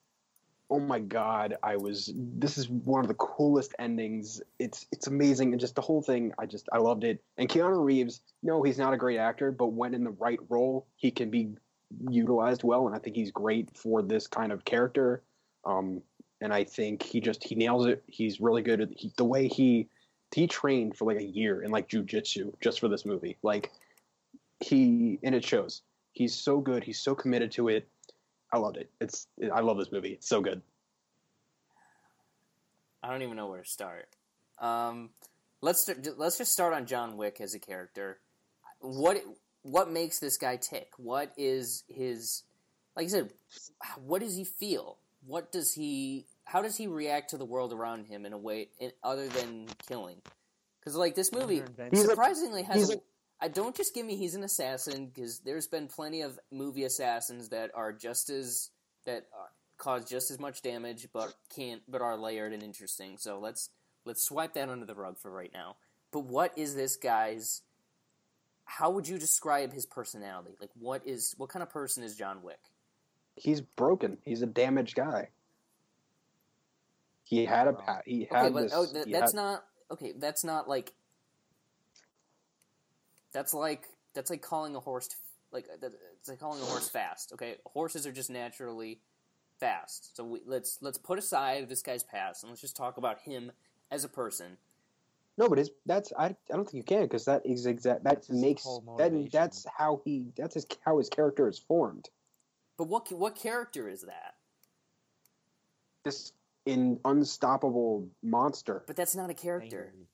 oh my god! I was this is one of the coolest endings. It's it's amazing and just the whole thing. I just I loved it. And Keanu Reeves, no, he's not a great actor, but when in the right role, he can be utilized well, and I think he's great for this kind of character. Um, and I think he just he nails it. He's really good at he, the way he he trained for like a year in like jujitsu just for this movie. Like he and it shows. He's so good. He's so committed to it. I loved it. It's I love this movie. It's so good.
I don't even know where to start. Um, let's let's just start on John Wick as a character. What what makes this guy tick? What is his like I said? What does he feel? What does he? How does he react to the world around him in a way in, other than killing? Because like this movie,
He's
a-
surprisingly has.
he's
a-
a-
I don't just give me he's an assassin because there's been plenty of movie assassins that are just as that are, cause just as much damage but can't but are layered and interesting. So let's let's swipe that under the rug for right now. But what is this guy's? How would you describe his personality? Like what is what kind of person is John Wick?
He's broken. He's a damaged guy. He had a. He
Okay,
had
but
this.
oh, th- that's
had-
not okay. That's not like that's like that's like calling a horse like it's like calling a horse fast. Okay, horses are just naturally fast. So we, let's let's put aside this guy's past and let's just talk about him as a person.
No, but his that's I, I don't think you can because that is exact that
That's
makes that that's how he that's his how his character is formed.
But what what character is that?
This in unstoppable monster.
But that's not a character.
Angry.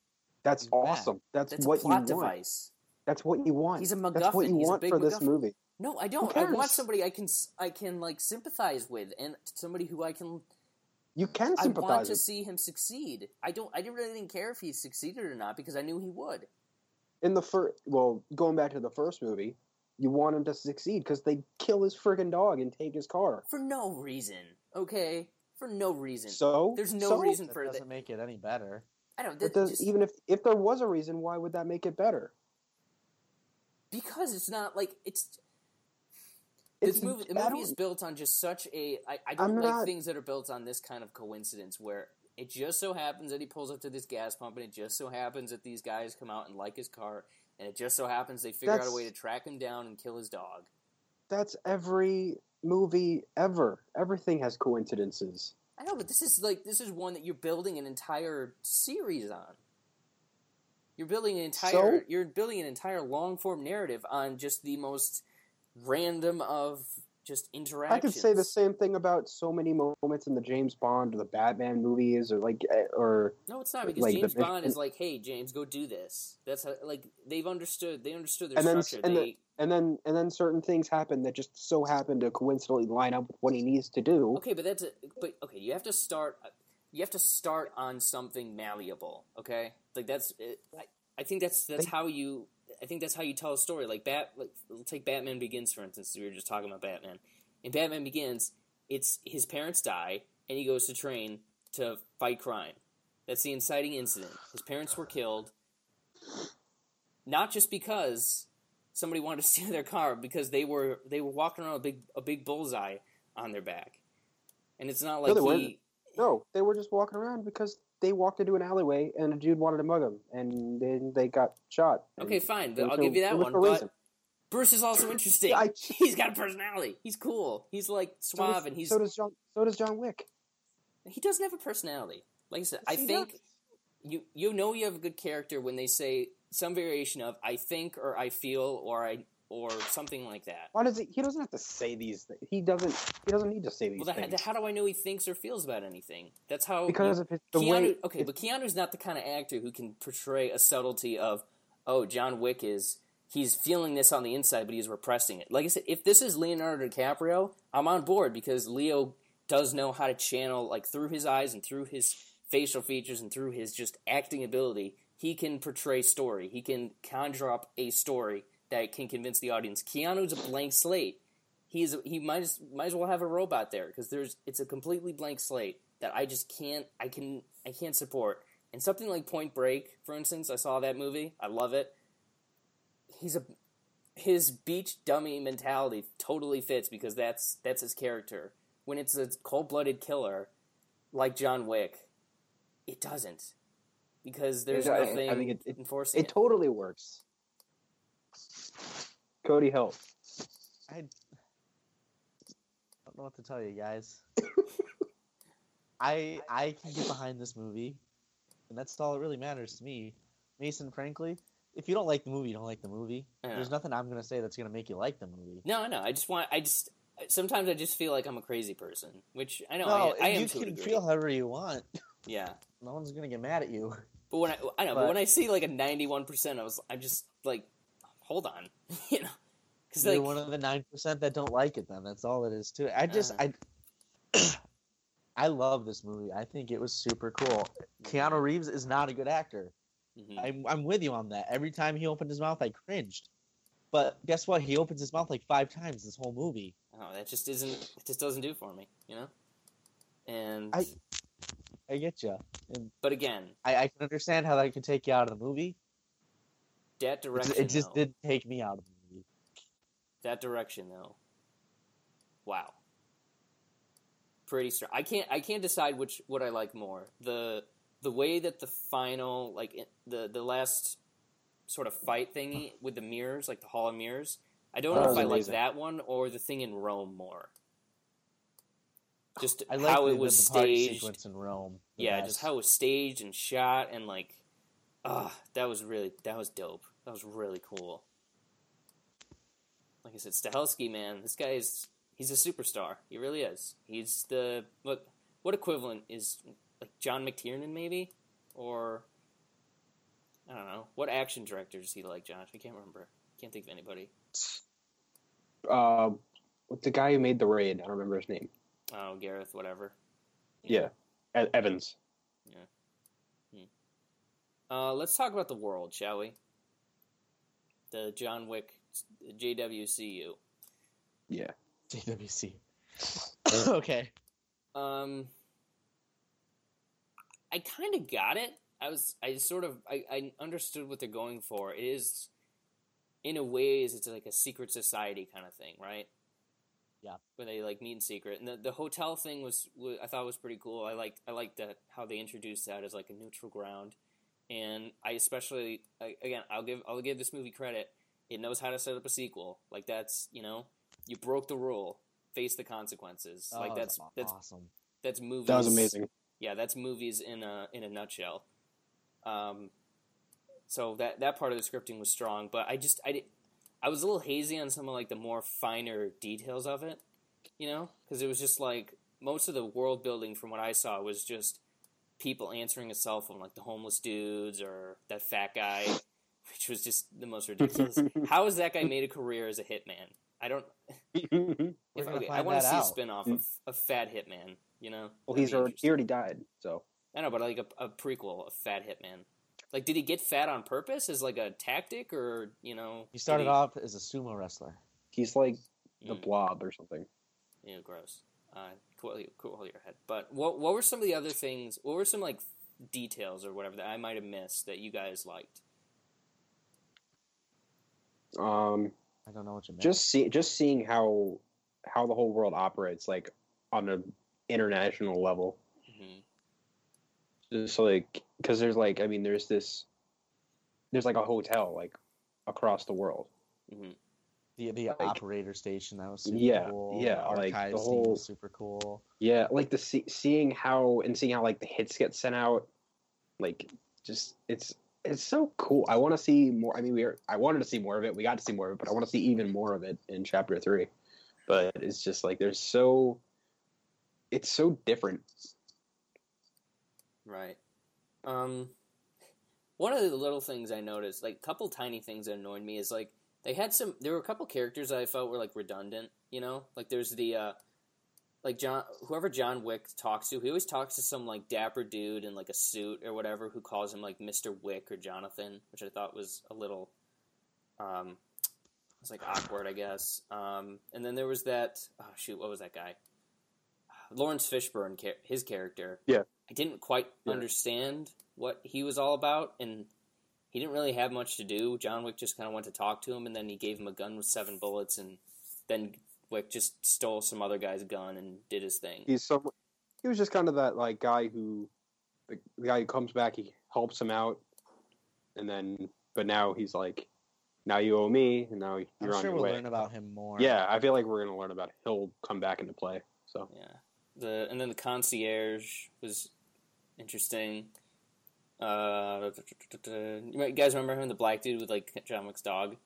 That's
He's bad.
awesome. That's,
That's
what
a plot
you want.
device.
That's what you want.
He's a
That's what you
He's a
want
big
for this movie.
No, I don't. I want somebody I can I can like sympathize with and somebody who I can
You can sympathize.
I want to see him succeed. I don't. I didn't really didn't care if he succeeded or not because I knew he would.
in the first well going back to the first movie you want him to succeed because they kill his friggin' dog and take his car
For no reason. Okay, for no reason.
so
There's no
so?
reason
That
for
doesn't
that.
make it any better.
I don't.
But
That,
does,
just,
even if if there was a reason why would that make it better
because it's not like it's.
It's-
This movie, the movie is built on just such a. I, I don't
I'm
like
not-
things that are built on this kind of coincidence where it just so happens that he pulls up to this gas pump and it just so happens that these guys come out and like his car and it just so happens they figure out a way to track him down and kill his dog.
that's every movie ever everything has coincidences
I know, but this is like this is one that you're building an entire series on. You're building an entire
So?
you're building an entire long form narrative on just the most random of just interactions.
I could say the same thing about so many moments in the James Bond or the Batman movies, or like, eh, or
No, it's not because
like,
James
mission-
Bond is like, "Hey, James, go do this." That's how, like they've understood. They understood their
And then-
structure.
and
they
and then and then certain things happen that just so happen to coincidentally line up with what he needs to do.
okay, but that's a, but okay. You have to start. You have to start on something malleable. Okay, like that's. I, I think that's that's how you. I think that's how you tell a story. Like Bat. Like take Batman Begins for instance. We were just talking about Batman. In Batman Begins, it's his parents die and he goes to train to fight crime. That's the inciting incident. His parents were killed, not just because somebody wanted to steal their car, because they were they were walking around with a big a big bullseye on their back, and it's not like
they
he.
weren't. No, they were just walking around because they walked into an alleyway and a dude wanted to mug them, and then they got shot.
Okay, fine, I'll give you that one. But
reason.
Bruce is also interesting.
I-
He's got a personality. He's cool. He's like
So
suave,
does-
and he's
so does John. So does John Wick.
he doesn't have a personality. Like I said, I
Yes,
think
does.
you you know you have a good character when they say some variation of I think or I feel or I or something like that.
Why does he? He doesn't have to say these things. He doesn't. He doesn't need to say these
Well, that,
things
how do I know he thinks or feels about anything? That's how
because of his, the
Keanu.
way.
okay, but Keanu's not the kind of actor who can portray a subtlety of, oh, John Wick is he's feeling this on the inside, but he's repressing it. Like I said, if this is Leonardo DiCaprio, I'm on board because Leo does know how to channel like through his eyes and through his facial features and through his just acting ability. He can portray story. He can conjure up a story that can convince the audience. Keanu's a blank slate. He's he might as, might as well have a robot there because there's it's a completely blank slate that I just can't I can I can't support. And something like Point Break, for instance, I saw that movie. I love it. He's a his beach dummy mentality totally fits because that's that's his character. When it's a cold blooded killer like John Wick, it doesn't because there's
I- I
nothing
think it- it-
enforcing
It totally works. Cody Hill.
I don't know what to tell you guys. I I can get behind this movie, and that's all that really matters to me. Mason, frankly, if you don't like the movie, you don't like the movie.
Yeah.
There's nothing I'm gonna say that's gonna make you like the movie.
No, no. I just want. I just sometimes I just feel like I'm a crazy person, which I know
no,
I, I am
you can
degree.
feel however you want.
Yeah,
No one's gonna get mad at you.
but when I I know, but,
But-
when I see like a 91, percent I was I'm just like, hold on, you know, because
You're
like
one of the nine percent that don't like it. Then that's all it is too. I just
Uh.
I I love this movie. I think it was super cool. Keanu Reeves is not a good actor.
mhm.
I'm I'm with you on that. Every time he opened his mouth, I cringed. But guess what? He opens his mouth like five times this whole movie.
oh, that just isn't. It just doesn't do for me, you know. And
I- I get you. And
but again,
I, I can understand how that could take you out of the movie.
That direction.
it just
though,
didn't take me out of the movie.
That direction though. Wow. Pretty strong. I can't. I can't decide which what I like more. The the way that the final like the the last sort of fight thingy with the mirrors, like the Hall of Mirrors. I don't
That
know if I like that one or the thing in Rome more. Just
I like
how
the,
it was
the
staged.
sequence in Rome.
Yeah,
best.
just how it was staged and shot and like, ah, that was really that was dope. That was really cool. Like I said, Stahelski, man, this guy is he's a superstar. He really is. He's the what what equivalent is like John McTiernan maybe or I don't know what action director does he like, Josh? I can't remember. Can't think of anybody.
Uh, the guy who made the raid. I don't remember his name.
Oh, Gareth, whatever.
Yeah, E- Evans.
Uh, let's talk about the world, shall we? The John Wick JWCU.
Yeah.
JWC. okay.
Um, I kind of got it. I was, I sort of, I, I understood what they're going for. It is, in a ways, it's like a secret society kind of thing, right?
Yeah.
Where they like meet in secret, and the, the hotel thing was, was, I thought was pretty cool. I liked, I liked that how they introduced that as like a neutral ground, and I especially, I, again, I'll give, I'll give this movie credit. It knows how to set up a sequel. Like that's, you know, you broke the rule, face the consequences. like
Oh,
that's that's
awesome.
that's movies.
That was amazing.
Yeah, that's movies in a in a nutshell. Um, so that that part of the scripting was strong, but I just I did, I was a little hazy on some of like the more finer details of it. you know, because it was just like most of the world building from what I saw was just people answering a cell phone, like the homeless dudes or that fat guy, which was just the most ridiculous. How has that guy made a career as a hitman? I don't. If, okay, I want to see a
out.
spin off of a fat hitman. You know,
well,
That'd
he's already, he already died, so
I know, but like a, a prequel of Fat Hitman. Like, did he get fat on purpose as like a tactic, or you know?
He started
did
off as a sumo wrestler.
he's like the
Mm.
blob or something.
Yeah, gross. Uh, cool, cool your head. But what what were some of the other things? What were some like details or whatever that I might have missed that you guys liked?
Um,
I don't know what you meant.
just see just seeing how how the whole world operates, like on an international level.
hmm
just like because there's like I mean there's this there's like a hotel like across the world.
hmm
the the
like-
operator station that was super
Yeah,
cool.
yeah,
the
like, the
archive scene
whole-
was super cool.
Yeah, like the see, seeing how and seeing how like the hits get sent out, like just it's it's so cool. I want to see more. I mean, we are, I wanted to see more of it. We got to see more of it, but I want to see even more of it in chapter three. But it's just like there's so it's so different.
Right. Um, one of the little things I noticed, like a couple tiny things that annoyed me, is like they had some. There were a couple characters that I felt were like redundant. You know, like there's the uh, like John, whoever John Wick talks to, he always talks to some like dapper dude in like a suit or whatever who calls him like Mister Wick or Jonathan, which I thought was a little, um, it was like awkward, I guess. Um, and then there was that. Oh shoot, what was that guy? Laurence Fishburne, his character.
Yeah.
I didn't quite
Yeah.
understand what he was all about, and he didn't really have much to do. John Wick just kind of went to talk to him, and then he gave him a gun with seven bullets, and then Wick just stole some other guy's gun and did his thing.
He's some he was just kind of that like guy who the, the guy who comes back, he helps him out, and then but now he's like, now you owe me, and now you're
I'm
on
sure
your
we'll
way.
learn about him more.
Yeah, I feel like we're gonna learn about. He'll come back into play. So
Yeah. The and then the concierge was interesting. Uh, you guys remember him, the black dude with like John Wick's dog?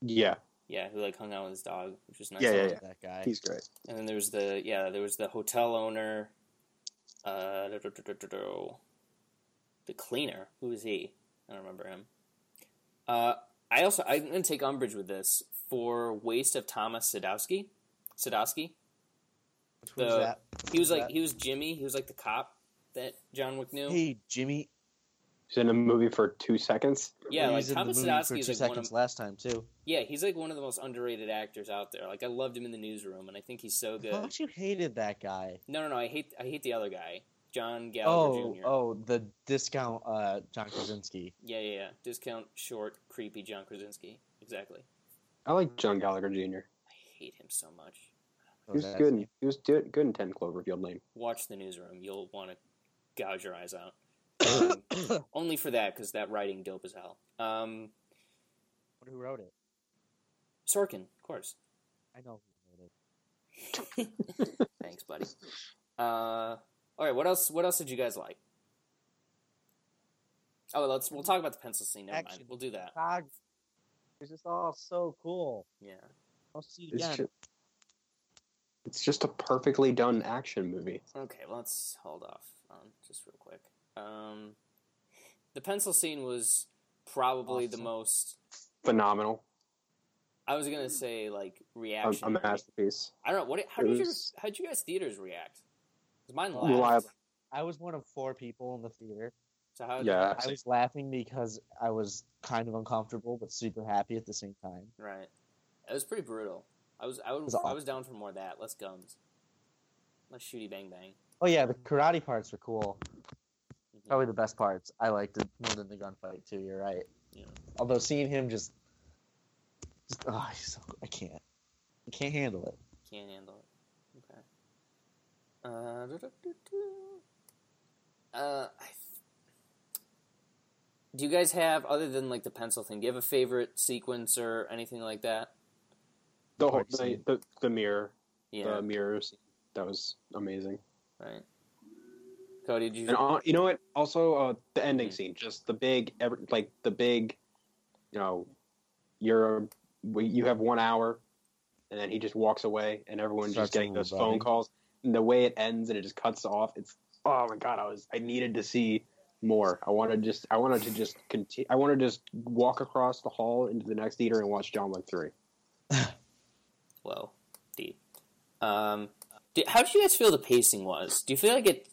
yeah,
Yeah, who like hung out with his dog, which was nice.
Yeah, yeah, yeah.
That guy.
he's great.
And then there was the yeah, there was the hotel owner, uh, the cleaner. Who was he? I don't remember him. Uh, I also I'm gonna take umbrage with this for waste of Thomas Sadoski. Sadoski.
Which one's
the-
that?
He was
Who's
like
that?
he was Jimmy. He was like the cop that John Wick knew.
Hey, Jimmy.
He's in a movie for two seconds.
yeah,
He
like
was in the
Thomas
movie
Sadoski
for
is
two
like one
seconds
of
last time too.
yeah he's like one of the most underrated actors out there. Like I loved him in the newsroom, and I think he's so good.
I
good.
thought you hated that guy.
No, no, no. I hate I hate the other guy, John Gallagher
Oh,
Jr.
oh, the discount uh, John Krasinski.
Yeah, yeah, yeah. Discount short, creepy John Krasinski. Exactly.
I like John Gallagher Jr.
I hate him so much.
Oh,
He was good. He was do- good in Ten Cloverfield Lane.
Watch the newsroom. You'll want to gouge your eyes out. Um, only for that, because that writing dope as hell. Um,
Who wrote it?
Sorkin, of course.
I know who wrote it.
Thanks, buddy. Uh, all right. What else? What else did you guys like? Oh, let's. We'll talk about the pencil scene. Never mind. We'll do that.
Cog. It's just all so cool.
Yeah.
I'll see you
It's
again.
just, it's just a perfectly done action movie.
Okay, well, let's hold off on just real quick. Um, the pencil scene was probably the most.
Phenomenal.
I was gonna say like
A,
reaction.
a masterpiece.
I don't know what. How
It
did your how did you guys theaters react? 'Cause mine
Well,
laughed.
I was one of four people in the theater.
So how?
Yeah.
I was laughing because I was kind of uncomfortable but super happy at the same time.
Right. It was pretty brutal. I was I was
was
I was down for more of that. Less guns. Less shooty bang bang.
Oh yeah, the karate parts were cool.
Mhm.
Probably the best parts. I liked it more than the gunfight too. You're right.
Yeah.
Although seeing him just, just oh, he's so, I can't, I can't handle it.
Can't handle it. Okay. Uh, uh, I th- do you guys have other than like the pencil thing? Do you have a favorite sequence or anything like that?
The whole
Party
the,
scene.
the, the mirror,
Yeah.
the mirrors. That was amazing.
Right. Cody, did you?
And uh, you know what? Also, uh, the ending scene, just the big, ever like the big, you know, you're we- you have one hour, and then he just walks away, and everyone's
Starts
just getting those phone calls. And the way it ends, and it just cuts off. It's oh my god! I was I needed to see more. I wanted just I wanted to just continue. I wanted to just walk across the hall into the next theater and watch John Wick three.
Whoa, deep. Um, do, how did you guys feel the pacing was? Do you feel like it?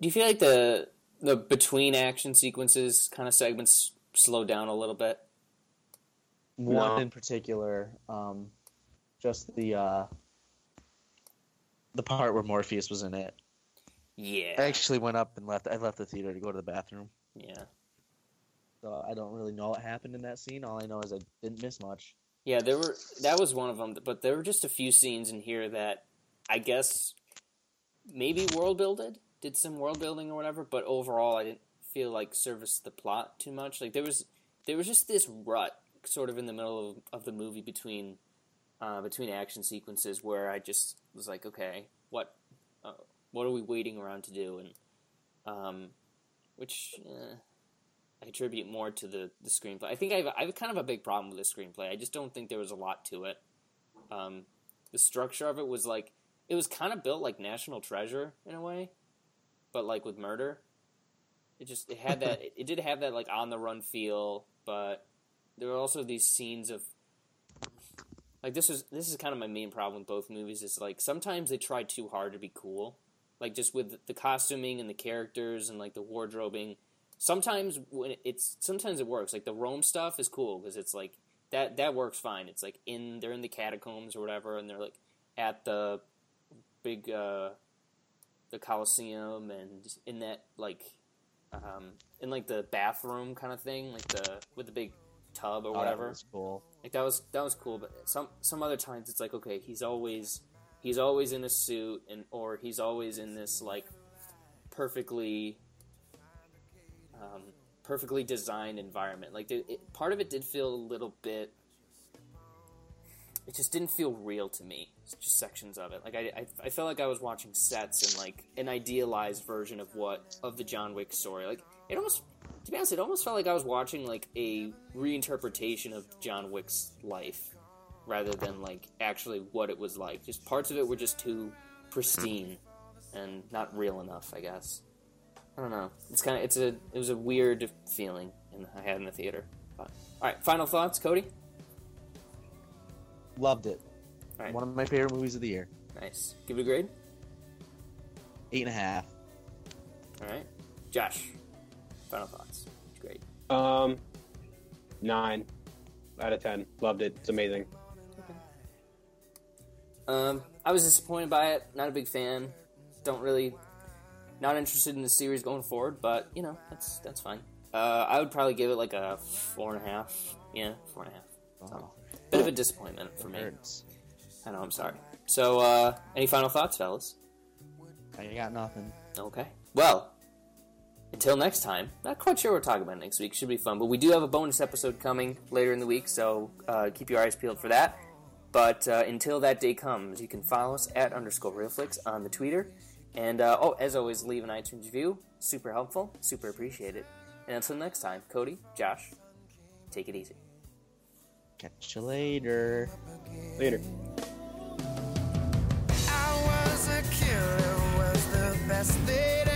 Do you feel like the the between action sequences kind of segments slowed down a little bit?
One
No.
in particular, um, just the uh, the part where Morpheus was in it.
Yeah, I
actually went up and left. I left the theater to go to the bathroom,
yeah,
so I don't really know what happened in that scene. All I know is I didn't miss much.
yeah. There were that was one of them, but there were just a few scenes in here that I guess maybe world builded did some world building or whatever, but overall I didn't feel like serviced the plot too much. Like there was there was just this rut sort of in the middle of, of the movie between uh, between action sequences where I just was like, okay, what uh, what are we waiting around to do? And um, which eh, I attribute more to the, the screenplay. I think I have, I have kind of a big problem with the screenplay. I just don't think there was a lot to it. Um, the structure of it was like it was kind of built like National Treasure in a way, but like with murder. It just it had that it did have that like on the run feel, but there were also these scenes of like this is this is kind of my main problem with both movies is like sometimes they try too hard to be cool. Like just with the costuming and the characters and like the wardrobing sometimes when it's sometimes it works. Like the rome stuff is cool because it's like that that works fine. It's like in they're in the catacombs or whatever and they're like at the big uh the coliseum and in that like um in like the bathroom kind of thing like the with the big tub or
Oh, that
whatever
was cool.
like that was that was cool, but some some other times it's like okay, he's always he's always in a suit and or he's always in this like perfectly um, perfectly designed environment. Like it, it, part of it did feel a little bit. It just didn't feel real to me. Just sections of it. Like I, I, I felt like I was watching sets and like an idealized version of what of the John Wick story. Like it almost, to be honest, it almost felt like I was watching like a reinterpretation of John Wick's life, rather than like actually what it was like. Just parts of it were just too pristine and not real enough. I guess. I don't know. It's kind of it's a it was a weird feeling in, I had in the theater. But, all right, final thoughts, Cody.
Loved it.
All right,
One of my favorite movies of the year.
nice. Give it a grade.
Eight and a half.
All right, Josh. Final thoughts. Great.
Um, nine out of ten. Loved it. It's amazing. Okay.
Um, I was disappointed by it. Not a big fan. Don't really, not interested in the series going forward. But you know, that's that's fine. Uh, I would probably give it like a four and a half. Yeah, four and a half.
Oh,
Bit of a disappointment for me.
hurts.
I know. I'm sorry. So, uh, any final thoughts, fellas?
I got nothing.
Okay. Well, until next time. Not quite sure what we're talking about next week. Should be fun. But we do have a bonus episode coming later in the week, so uh, keep your eyes peeled for that. But uh, until that day comes, you can follow us at underscore realflix on the Twitter. And, uh, oh, as always, leave an iTunes review. Super helpful. Super appreciated. And until next time, Cody, Josh, take it easy.
Catch you later.
Later.
I was a killer, was the best they'd